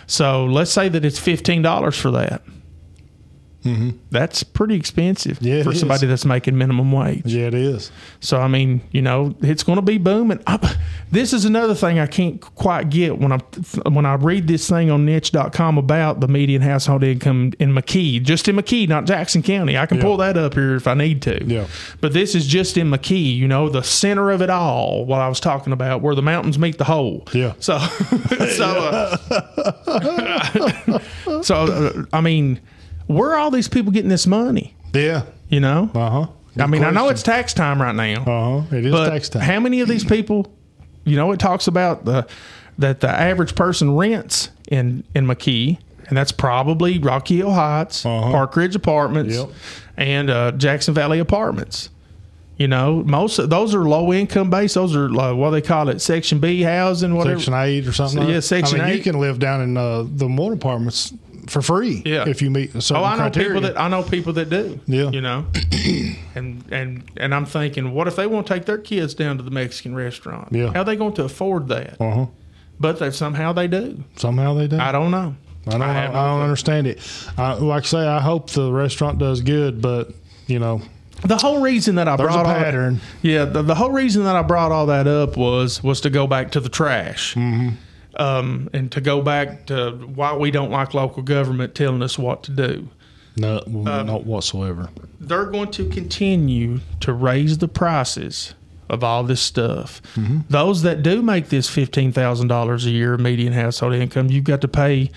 so let's say that it's fifteen dollars for that. That's pretty expensive Mm-hmm. Yeah, for is. somebody that's making minimum wage. Yeah, it is. So I mean, you know, it's going to be booming. I, this is another thing I can't quite get when I when I read this thing on niche.com about the median household income in McKee, just in McKee, not Jackson County. I can Yeah. pull that up here if I need to. Yeah. But this is just in McKee, you know, the center of it all. What I was talking about, where the mountains meet the hole. Yeah. So, so, uh, so uh, I mean, where are all these people getting this money? Yeah. You know, Uh huh. I mean, I know it's tax time right now. Uh huh. It is tax time. how many of these people, you know, it talks about the that the average person rents in in McKee, and that's probably Rocky Hill Heights, Uh-huh. Park Ridge Apartments, Yep. and uh, Jackson Valley Apartments. You know, most of those are low income based. Those are uh, what they call it, Section B housing, whatever. Section eight or something. like Yeah. Section I mean, eight. you can live down in uh, the more apartments for free. Yeah. If you meet a certain Oh, I know criteria. people that I know people that do. Yeah. you know, and and and I'm thinking, what if they want to take their kids down to the Mexican restaurant? Yeah. how are they going to afford that? Uh huh. But they somehow they do. Somehow they do. I don't know. I don't. I, have no don't understand it. I, like I say, I hope the restaurant does good, but you know, The whole reason that I there's a brought all that, pattern. yeah, the, the whole reason that I brought all that up was was to go back to the trash, Mm-hmm. Um, and to go back to why we don't like local government telling us what to do. No, Uh, not whatsoever. They're going to continue to raise the prices of all this stuff. Mm-hmm. Those that do make this fifteen thousand dollars a year median household income, you've got to pay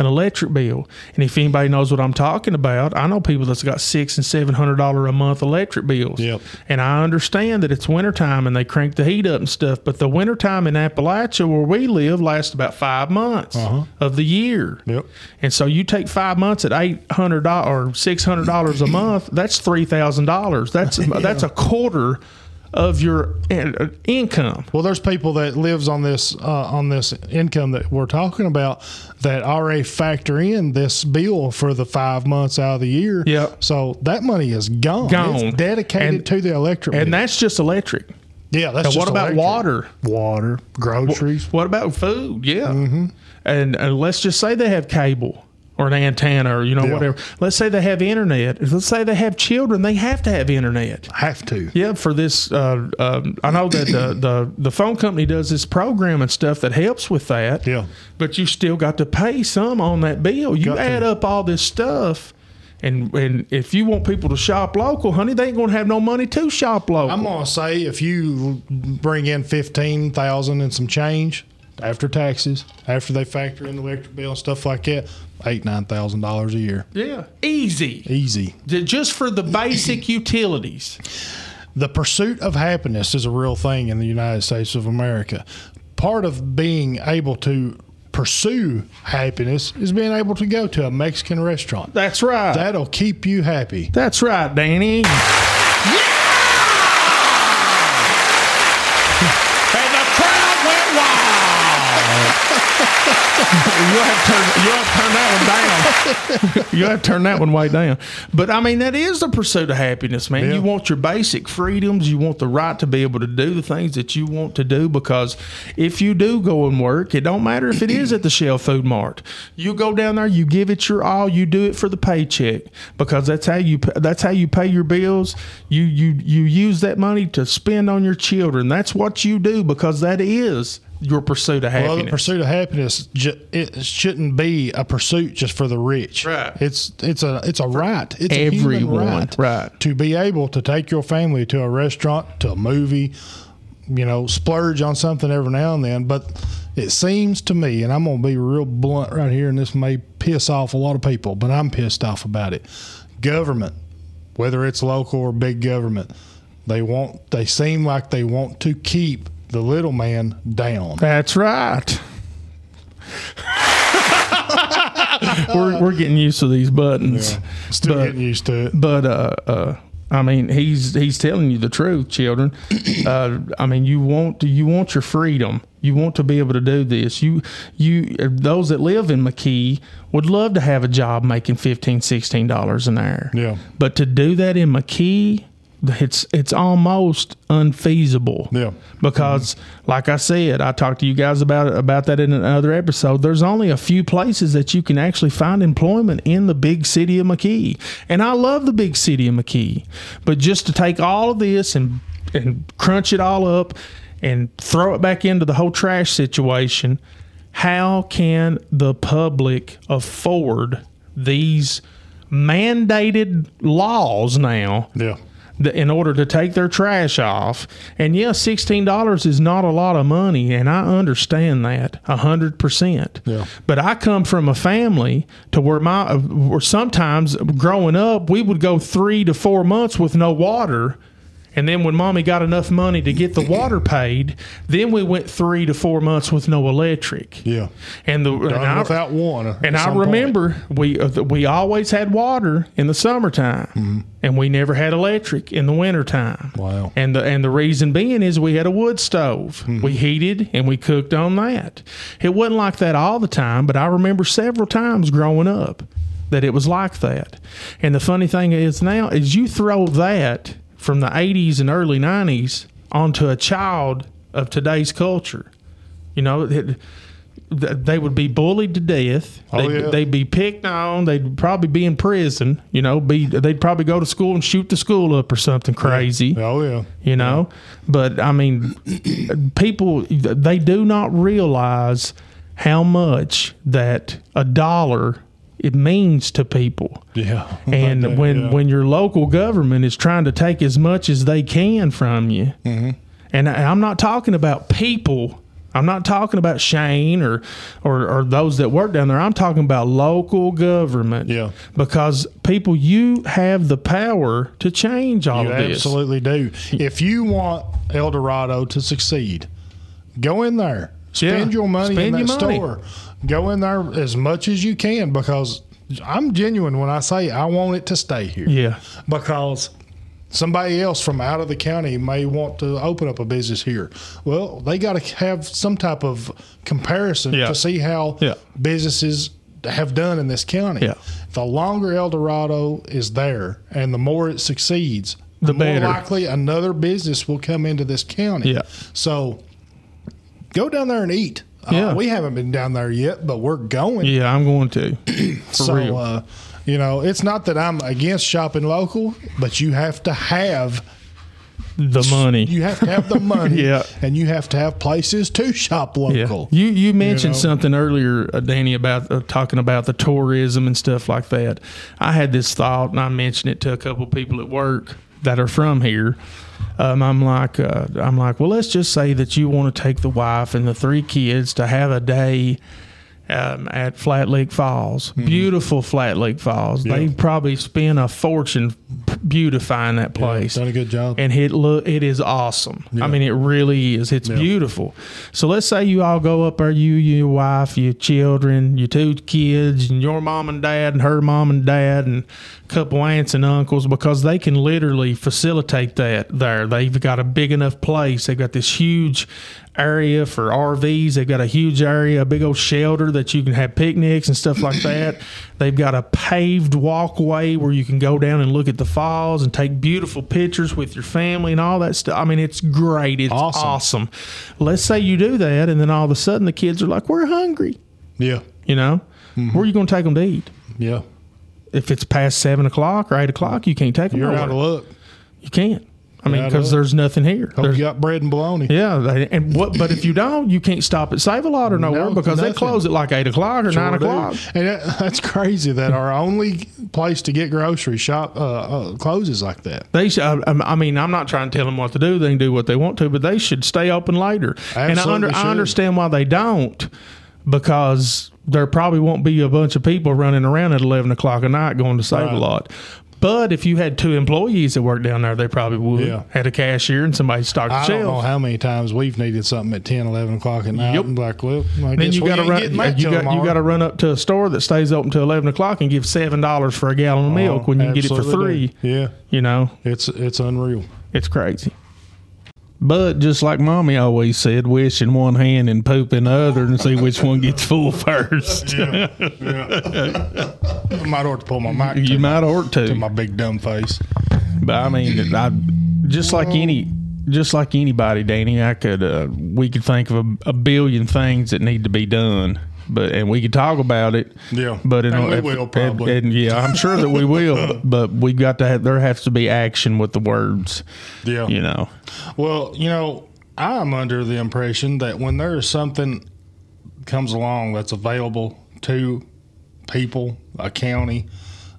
an electric bill. And if anybody knows what I'm talking about, I know people that's got six and seven hundred dollar a month electric bills. Yep. And I understand that it's wintertime and they crank the heat up and stuff, but the wintertime in Appalachia where we live lasts about five months Uh-huh. of the year. Yep. And so you take five months at eight hundred dollars or six hundred dollars a month. That's three thousand dollars. That's that's a quarter of your uh, income. Well, there's people that lives on this uh, on this income that we're talking about that already factor in this bill for the five months out of the year. Yep. So that money is gone. Gone. It's dedicated And- to the electric. And bill. that's just electric. yeah, that's what about electric. water? Water, groceries. What about food? Yeah. And, and let's just say they have cable or an antenna or you know Yeah. whatever. Let's say they have internet. Let's say they have children. They have to have internet. Have to. Yeah, for this, uh, um, I know that the, the the phone company does this program and stuff that helps with that. Yeah. but you still got to pay some on that bill. You Got to. add up all this stuff, and and if you want people to shop local, honey, they ain't gonna have no money to shop local. I'm gonna say if you bring in fifteen thousand and some change after taxes, after they factor in the electric bill and stuff like that, eight nine thousand dollars a year, yeah, easy. easy. Just for the basic utilities. The pursuit of happiness is a real thing in the United States of America. Part of being able to pursue happiness is being able to go to a Mexican restaurant. That's right. That'll keep you happy. That's right, Danny. And the crowd went wild. you have to turn, you have to turn that one down. you have to turn that one way down. But I mean, that is the pursuit of happiness, man. Yeah. You want your basic freedoms. You want the right to be able to do the things that you want to do. Because if you do go and work, it don't matter if it is at the Shell Food Mart. You go down there, you give it your all. You do it for the paycheck because that's how you that's how you pay your bills. You you you use that money to spend on your children. That's what you do because that is your pursuit of happiness. Well, the pursuit of happiness it shouldn't be a pursuit just for the rich. Right. It's it's a it's a right. It's a human Everyone, right, right. to be able to take your family to a restaurant, to a movie, you know, splurge on something every now and then. But it seems to me, and I'm going to be real blunt right here, and this may piss off a lot of people, but I'm pissed off about it. Government, whether it's local or big government, they want they seem like they want to keep the little man down. That's right. we're, we're getting used to these buttons. Still But- getting used to it. But uh, uh, I mean, he's he's telling you the truth, children. Uh, I mean, you want you want your freedom. You want to be able to do this. You you those that live in McKee would love to have a job making 15 16 dollars an hour. Yeah. But to do that in McKee, it's it's almost unfeasible. Yeah. Because, like I said, I talked to you guys about about that in another episode. There's only a few places that you can actually find employment in the big city of McKee, and I love the big city of McKee. But just to take all of this and and crunch it all up and throw it back into the whole trash situation, how can the public afford these mandated laws now? Yeah. The- in order to take their trash off. And yes, sixteen dollars is not a lot of money, and I understand that a hundred percent. Yeah. But I come from a family to where my where sometimes growing up we would go three to four months with no water. And then when mommy got enough money to get the water paid, then we went three to four months with no electric. Yeah. And the and I- without one. and I some point. remember we uh, we always had water in the summertime, and we never had electric in the wintertime. Wow. And the and the reason being is we had a wood stove. We heated and we cooked on that. It wasn't like that all the time, but I remember several times growing up that it was like that. And the funny thing is now is you throw that from the 80s and early 90s onto a child of today's culture. You know, it, th- they would be bullied to death. Oh, they'd, yeah. they'd be picked on. They'd probably be in prison. You know, be they'd probably go to school and shoot the school up or something crazy. Oh yeah. You know, but I mean, people they do not realize how much that a dollar it means to people. Yeah. And Okay, when yeah. when your local government is trying to take as much as they can from you, Mm-hmm. and I- I'm not talking about people. I'm not talking about Shane or, or or those that work down there. I'm talking about local government. Yeah. Because people, you have the power to change all You of this. absolutely do. If you want El Dorado to succeed, go in there. Spend Yeah. your money Spend in that your money. store. Go in there as much as you can because I'm genuine when I say I want it to stay here. Yeah. Because somebody else from out of the county may want to open up a business here. Well, they got to have some type of comparison Yeah. to see how Yeah. businesses have done in this county. Yeah. The longer El Dorado is there and the more it succeeds, the, The more likely another business will come into this county. Yeah. So go down there and eat. Uh, Yeah. we haven't been down there yet, but we're going. Yeah, I'm going to. For so, real. Uh, you know, it's not that I'm against shopping local, but you have to have the money. you have to have the money, Yeah. and you have to have places to shop Yeah. local. You you mentioned know? something earlier, uh, Danny, about uh, talking about the tourism and stuff like that. I had this thought, and I mentioned it to a couple people at work that are from here. Um, I'm like, uh, I'm like, well, let's just say that you want to take the wife and the three kids to have a day. Um, at Flat Lick Falls, beautiful Flat Lick Falls. Mm-hmm. Yeah. They probably spent a fortune beautifying that place Done a good job. and it look it is awesome. I mean, it really is. It's beautiful. So let's say you all go up there, you, your wife, your children, your two kids, and your mom and dad, and her mom and dad, and a couple aunts and uncles, because they can literally facilitate that there. They've got a big enough place. They've got this huge area for RVs. They've got a huge area, a big old shelter that you can have picnics and stuff like that. They've got a paved walkway where you can go down and look at the falls and take beautiful pictures with your family and all that stuff. I mean, it's great. It's Awesome. awesome. Let's say you do that, and then all of a sudden the kids are like, "We're hungry." yeah, You know, Mm-hmm. where are you going to take them to eat? yeah. If it's past seven o'clock or eight o'clock, you can't take them. You're nowhere. out of luck. You can't. I mean, because there's nothing here. Hope There's- you got bread and bologna. yeah, and what? But if you don't, you can't stop at Save a Lot or nowhere No, because they close at like eight o'clock or nine Sure do. o'clock. And that, that's crazy that our only place to get groceries shop uh, uh, closes like that. They. I, I mean, I'm not trying to tell them what to do. They can do what they want to, but they should stay open later. Absolutely and I, under, I understand why they don't, because there probably won't be a bunch of people running around at 11 o'clock at night going to Save a. Lot. But if you had two employees that worked down there, they probably would. Yeah. Had a cashier and somebody stocked the I don't know how many times we've needed something at 10, 11 o'clock at night. Yep. I'm like, well, I Then guess you we got to ain't run. getting that You till got you tomorrow. got to run up to a store that stays open till eleven o'clock and give seven dollars for a gallon of milk oh, when you can get it for Oh, Absolutely three. do. Yeah, You know, it's it's unreal. it's crazy. But just like mommy always said, wish in one hand and poop in the other, and see which one gets full first. Yeah, yeah. I might ought to pull my mic you to, might ought to. to my big dumb face. But I mean, I just like any, just like anybody, Danny. I could, uh, we could think of a, a billion things that need to be done, but and we could talk about it. Yeah, But in, And we if- will and- probably. and yeah, I'm sure that we will. but we got to have there has to be action with the words. Yeah. You know. Well, you know, I'm under the impression that when there is something comes along that's available to people, a county,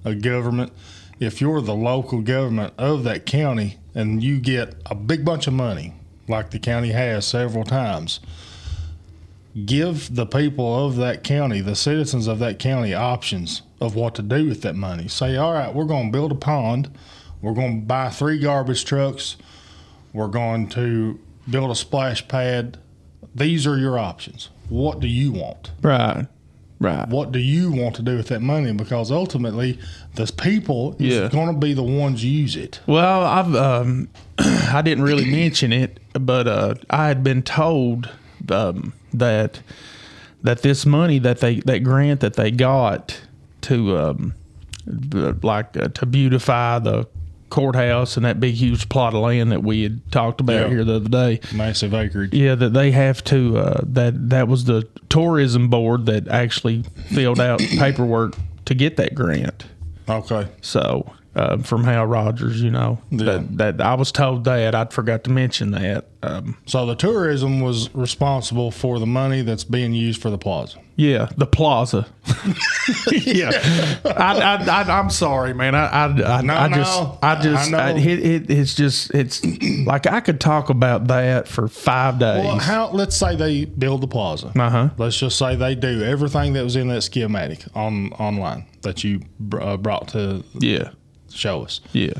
a government, if you're the local government of that county and you get a big bunch of money, like the county has several times, give the people of that county, the citizens of that county, options of what to do with that money. Say, all right, we're going to build a pond, we're going to buy three garbage trucks, we're going to build a splash pad. These are your options. What do you want? Right. Right. What do you want to do with that money? Because ultimately, the people is going to be the ones use it. Well, I've um, I didn't really mention it, but uh, I had been told um, that that this money that they that grant that they got to um, like uh, to beautify the courthouse and that big huge plot of land that we had talked about Yeah. here the other day. Massive acreage. Yeah, that they have to. Uh, that that was the tourism board that actually filled out paperwork to get that grant. Okay. So uh, from Hal Rogers, you know Yeah. that that I was told that I'd forgot to mention that. Um, So the tourism was responsible for the money that's being used for the plaza. yeah, the plaza. yeah, I, I, I, I'm sorry, man. I I, I, No, I just no. I just I. I, it, it, it's just it's like I could talk about that for five days. Well, how? Let's say they build the plaza. uh huh. Let's just say they do everything that was in that schematic on online that you br- uh, brought to Yeah. Show us. Yeah.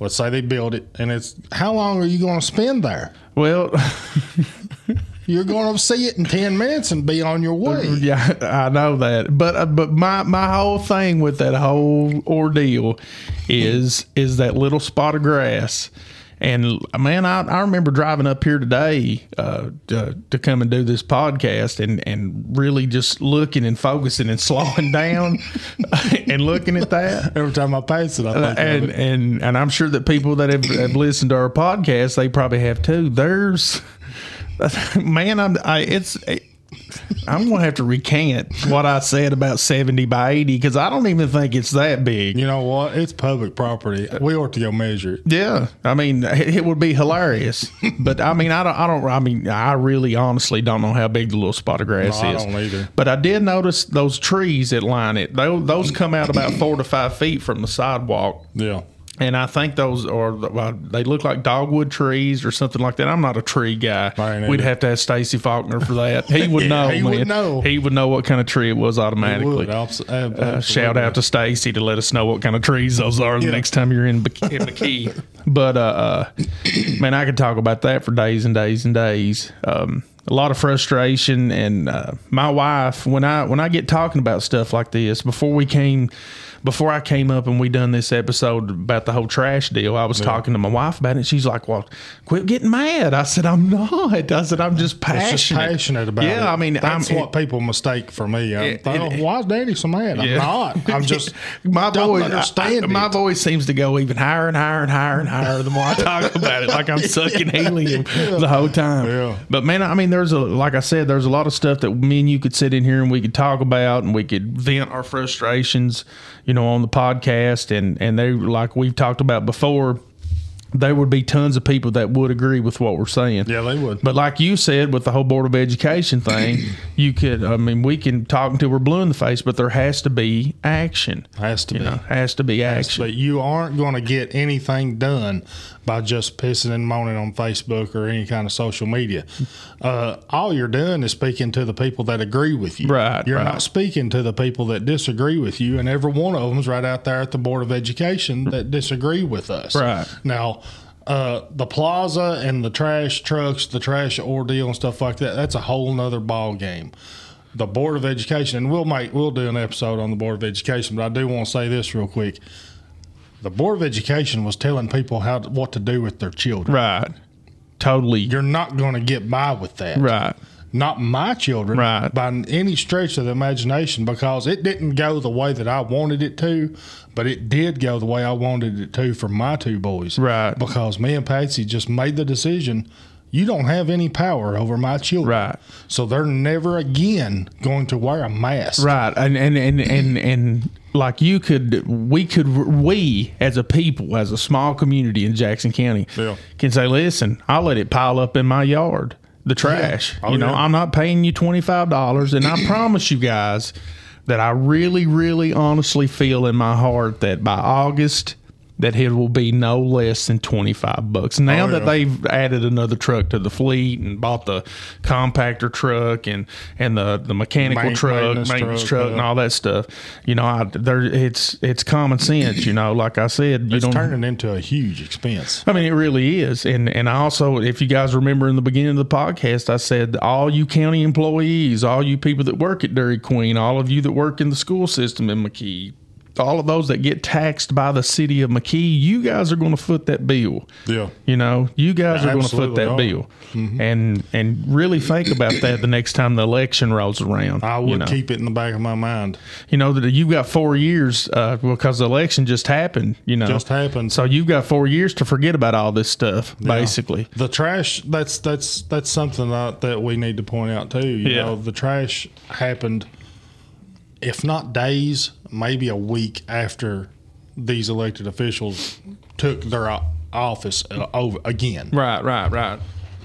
Let's say they build it, and it's how long are you going to spend there? Well, You're going to see it in ten minutes and be on your way. Yeah, I know that, but uh, but my my whole thing with that whole ordeal is is that little spot of grass. And man, I, I remember driving up here today uh, to, to come and do this podcast, and and really just looking and focusing and slowing down and looking at that. Every time I pass it, I think And, and and I'm sure that people that have, have listened to our podcast, they probably have too. There's, man, I'm I, it's I'm gonna have to recant what I said about seventy by eighty because I don't even think it's that big. You know what? It's public property. We ought to go measure it. Yeah, I mean it, would be hilarious, but I mean I don't I don't I mean I really honestly don't know how big the little spot of grass No, I is. don't either. But I did notice those trees that line it. Those, those come out about four to five feet from the sidewalk. Yeah. And I think those are well, they look like dogwood trees or something like that. I'm not a tree guy. We'd have to ask Stacy Faulkner for that. He would Yeah, know. he would know. He would know what kind of tree it was automatically. Uh, shout out to Stacy to let us know what kind of trees those are the next time you're in, Bik- in McKee. But uh, uh, man, I could talk about that for days and days and days. Um, a lot of frustration, and uh, my wife when I when I get talking about stuff like this before we came. Before I came up and we done this episode about the whole trash deal, I was talking to my wife about it. She's like, "Well, quit getting mad." I said, "I'm not." I said, "I'm just passionate." Just passionate about it. Yeah, I mean, that's I'm, what people mistake for me. I'm It- it- why is Danny so mad? I'm Yeah. not. I'm just my voice, understand I- my voice seems to go even higher and higher and higher and higher the more I talk about it. Like I'm sucking helium the whole time. Yeah. But man, I mean, there's a like I said, there's a lot of stuff that me and you could sit in here and we could talk about and we could vent our frustrations, you know, on the podcast and and they like we've talked about before. there would be tons of people that would agree with what we're saying. Yeah, they would. But like you said, with the whole Board of Education thing, you could, I mean, we can talk until we're blue in the face, but there has to be action. Has to You be. know, has to be action. But you aren't going to get anything done by just pissing and moaning on Facebook or any kind of social media. Uh, all you're doing is speaking to the people that agree with you. Right, You're right. not speaking to the people that disagree with you, and every one of them's right out there at the Board of Education that disagree with us. Right. Now, uh, the plaza and the trash trucks, the trash ordeal and stuff like that, that's a whole nother ball game. The Board of Education, and we'll make we'll do an episode on the Board of Education, but I do want to say this real quick. The Board of Education was telling people how to, what to do with their children. right. Totally. You're not going to get by with that. right. Not my children Right. by any stretch of the imagination because it didn't go the way that I wanted it to, but it did go the way I wanted it to for my two boys. Right. Because me and Patsy just made the decision you don't have any power over my children. Right. So they're never again going to wear a mask. Right, and and and and and like you could, we could, we as a people, as a small community in Jackson County, Yeah. can say, listen, I'll let it pile up in my yard, the trash. Oh, you know, yeah. I'm not paying you twenty five dollars, and I promise you guys that I really, really, honestly feel in my heart that by August. That it will be no less than twenty five bucks. Now Oh, that they've added another truck to the fleet and bought the compactor truck and and the the mechanical Main- truck, maintenance maintenance truck, truck, yeah. and all that stuff. You know, I, there it's it's common sense. You know, like I said, you It's don't. turning into a huge expense. I mean, it really is, and and I also, if you guys remember in the beginning of the podcast, I said all you county employees, all you people that work at Dairy Queen, all of you that work in the school system in McKee, all of those that get taxed by the city of McKee, you guys are going to foot that bill. Yeah. You know, you guys are going to foot that are. bill, and and really think about that the next time the election rolls around. I would you know? keep it in the back of my mind. you know that you've got four years uh, because the election just happened. You know, Just happened. so you've got four years to forget about all this stuff, basically. The trash that's that's that's something that, that we need to point out too. You Yeah. know, the trash happened if not days, maybe a week after these elected officials took their office uh, over again. Right, right, right,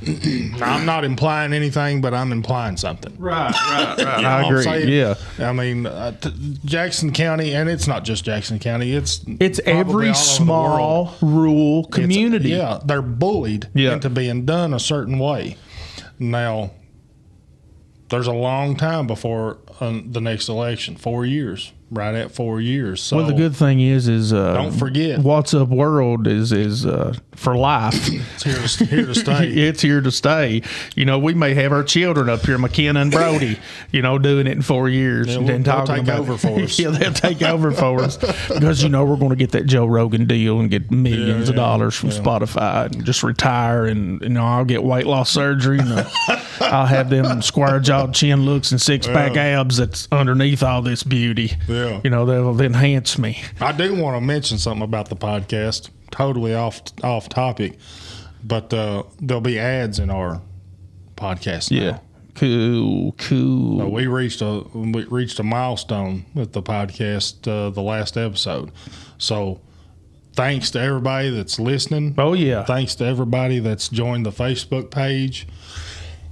I'm not implying anything, but I'm implying something. right, right, right. You know I agree. saying? Yeah, I mean, uh, t- Jackson County, and it's not just Jackson County. It's it's every all over the world. small rural It's- community. yeah, they're bullied Yeah. into being done a certain way. Now, there's a long time before uh, the next election. Four years, right at four years. So Well, the good thing is, is uh, Don't forget. what's up world is is uh, for life. it's here to, here to stay. it's here to stay. You know, we may have our children up here, McKenna and Brody, you know, doing it in four years Yeah, and we'll- then talking take about over for us. yeah, they'll take over for us because you know we're going to get that Joe Rogan deal and get millions of Yeah, yeah, dollars from Spotify and just retire and you know I'll get weight loss surgery and uh, I'll have them square jawed chin looks and six pack abs that's underneath all this beauty. Yeah. You know, they'll enhance me. I do want to mention something about the podcast. Totally off off topic, but uh, there'll be ads in our podcast. now. Yeah. Cool, cool. Uh, we reached a we reached a milestone with the podcast, uh, the last episode. So, thanks to everybody that's listening. Oh yeah. Thanks to everybody that's joined the Facebook page.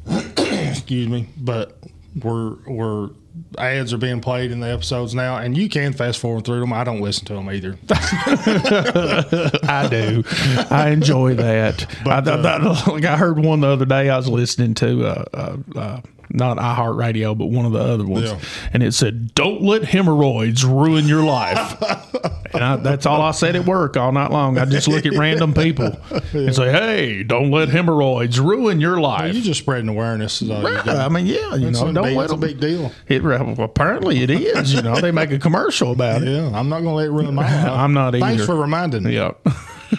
Excuse me, but we're we're ads are being played in the episodes now, and you can fast forward through them. I don't listen to them either. I do. I enjoy that. But, I, uh, I- like I heard one the other day. I was listening to uh, uh, uh, not iHeartRadio, but one of the other ones, Yeah. and it said, "Don't let hemorrhoids ruin your life." and I, that's all I said at work all night long. I just look at random people and say, "Hey, don't let hemorrhoids ruin your life." you're just spreading awareness. Is all do. I mean, yeah, you It's know, don't big, let it's a big deal. It, well, apparently, it is. You know, they make a commercial about it. Yeah, I'm not going to let it ruin my life. I'm not either. Thanks for reminding me. Yeah.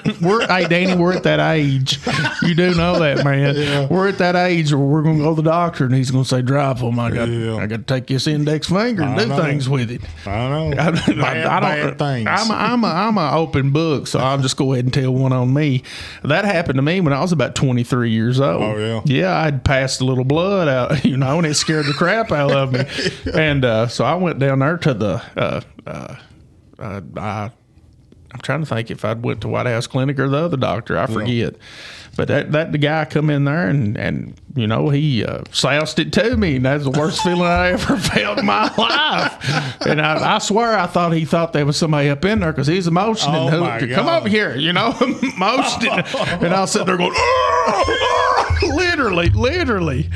we're hey Danny, we're at that age. You do know that, man. We're at that age where we're gonna go to the doctor and he's gonna say, Drive home, I got Yeah. I gotta take this index finger and I do know. things with it. I don't know. I, bad, I bad things. I'm a, I'm a, I'm an open book, so I'll just go ahead and tell one on me. That happened to me when I was about 23 years old. Oh, yeah? yeah. I'd passed a little blood out, you know, and it scared the crap out of me. And uh, so I went down there to the. Uh, uh, uh, I I'm trying to think if I'd went to White House Clinic or the other doctor. I forget. But that, that the guy come in there and, and you know he uh, soused it to me, and that's the worst feeling I ever felt in my life. And I, I swear I thought he thought there was somebody up in there because he's motioning. Oh, who- come over here, you know, motioning. and I was sitting there going, "Oh, oh," literally, literally.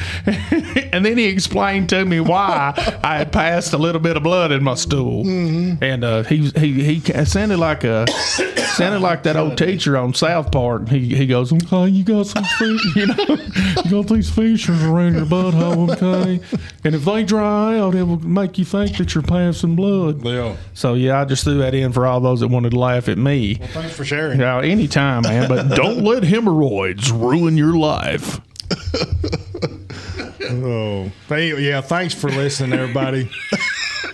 and then he explained to me why I had passed a little bit of blood in my stool, Mm-hmm. and uh, he he he sounded like a sounded like that old teacher on South Park. He he goes, "Okay, you got some fish, you know, you got these fissures around your butthole, okay, and if they dry out, it will make you think that you're passing blood." Yeah. So yeah, I just threw that in for all those that wanted to laugh at me. Thanks for sharing. Yeah, anytime, man. But don't let hemorrhoids ruin your life. Oh, hey, yeah. Thanks for listening, everybody.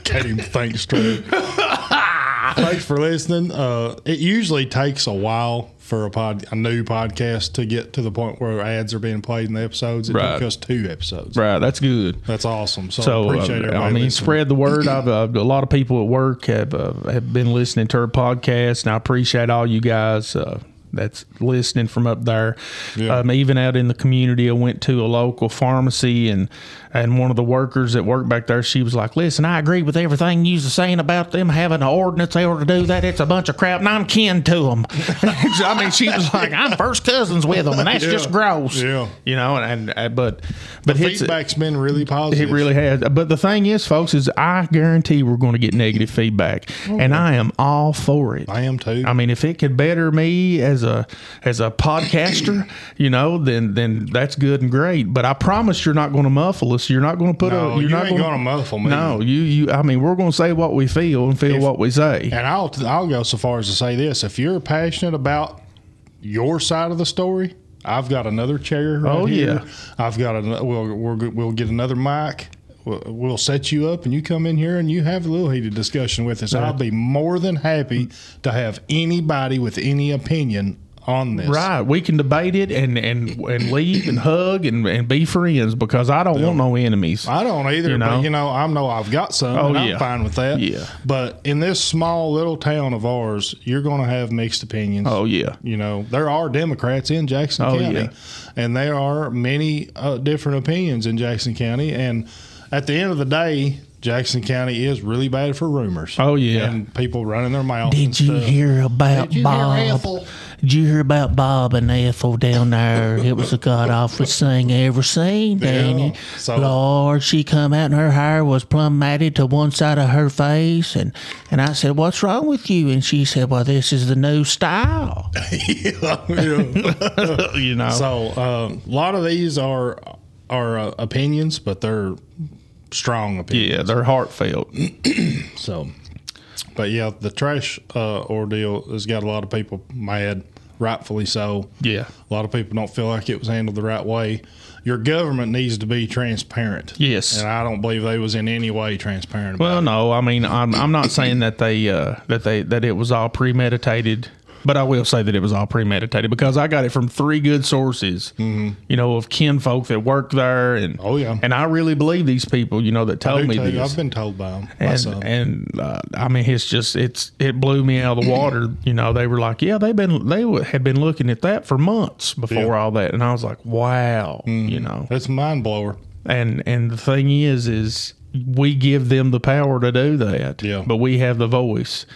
Can't even think straight. thanks for listening. Uh, it usually takes a while for a pod, a new podcast to get to the point where ads are being played in the episodes. It Right. took us two episodes. Right, that's good. That's awesome. So, So appreciate uh, everybody. I mean, listening. spread the word. I've, uh, a lot of people at work have uh, have been listening to our podcast, and I appreciate all you guys. Uh, that's listening from up there. Yeah. Um, even out in the community, I went to a local pharmacy, and and one of the workers that worked back there, she was like, "Listen, I agree with everything you was saying about them having an ordinance they ought to do that. It's a bunch of crap, and I'm kin to them." I mean, she was like, "I'm first cousins with them, and that's just gross." Yeah. you know, and, and but but it's- feedback's been really positive. it really has. But the thing is, folks, is I guarantee we're going to get negative feedback, and I am all for it. I am too. I mean, if it could better me as a as a podcaster, you know, then then that's good and great. But I promise you're not going to muffle us. You're not going to put No, a. You're you not ain't gonna, gonna muffle me. No, you you. I mean, we're going to say what we feel and feel what we say. And I'll I'll go so far as to say this: if you're passionate about your side of the story, I've got another chair. Right Oh, here. yeah. I've got a we'll we'll, we'll get another mic. We'll, we'll set you up, and you come in here and you have a little heated discussion with us. I'll be more than happy to have anybody with any opinion on this. Right, we can debate it and and and leave and hug and, and be friends because I don't want no enemies. I don't either, You know? but you know, I know I've got some. Oh, and I'm yeah. fine with that. Yeah. But in this small little town of ours, you're going to have mixed opinions. Oh yeah, You know, there are Democrats in Jackson Oh, County, yeah. and there are many uh, different opinions in Jackson County. And at the end of the day, Jackson County is really bad for rumors. Oh, yeah. and people running their mouth. and Did you stuff. hear about Did you Bob? Ethel? Did you hear about Bob and Ethel down there? It was the god awfulest thing I ever seen, Danny. so- Lord, she come out and her hair was plumb matted to one side of her face, and and I said, "What's wrong with you?" And she said, "Well, this is the new style." Yeah. you know. So um, a lot of these are are uh, opinions, but they're strong opinions. yeah, they're heartfelt. So, but yeah, the trash uh, ordeal has got a lot of people mad, rightfully so. Yeah. A lot of people don't feel like it was handled the right way. Your government needs to be transparent. Yes. And I don't believe they was in any way transparent. About Well, no, I mean, I'm, I'm not saying that they uh, that they that it was all premeditated, but I will say that it was all premeditated because I got it from three good sources. You know, of kinfolk that work there, and Mm-hmm. Oh, yeah. and I really believe these people. You know, that told me tell you, this. I've been told by them. and and uh, I mean, it's just it's it blew me out of the water. You know, they were like, yeah, they've been they had been looking at that for months before Yeah. all that, and I was like, wow, you know. It's mind blower. And and the thing is, is we give them the power to do that. Yeah. But we have the voice,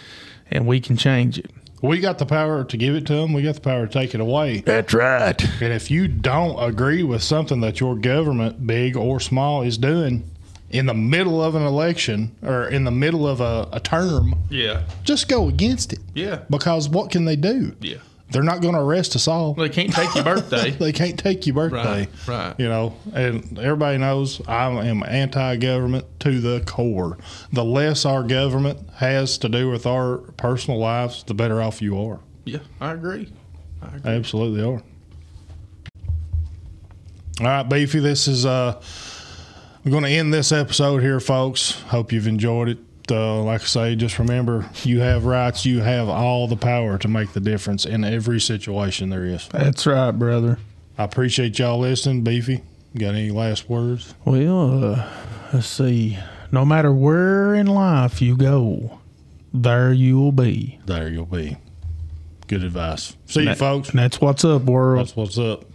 and we can change it. We got the power to give it to them. We got the power to take it away. That's right. And if you don't agree with something that your government, big or small, is doing in the middle of an election or in the middle of a, a term, Yeah. just go against it. Yeah. Because what can they do? Yeah. They're not going to arrest us all. They can't take your birthday. They can't take your birthday. Right, right. You know, and everybody knows I am anti government to the core. The less our government has to do with our personal lives, the better off you are. yeah, I agree. I agree. Absolutely are. All right, Beefy, this is uh we're gonna end this episode here, folks. Hope you've enjoyed it. Uh, like I say, just remember you have rights, you have all the power to make the difference in every situation there is. That's right, brother. I appreciate y'all listening, Beefy. Got any last words? Well, uh, let's see. No matter where in life you go, there you will be. There you'll be. Good advice. See you, folks. That's what's up, world. That's what's up.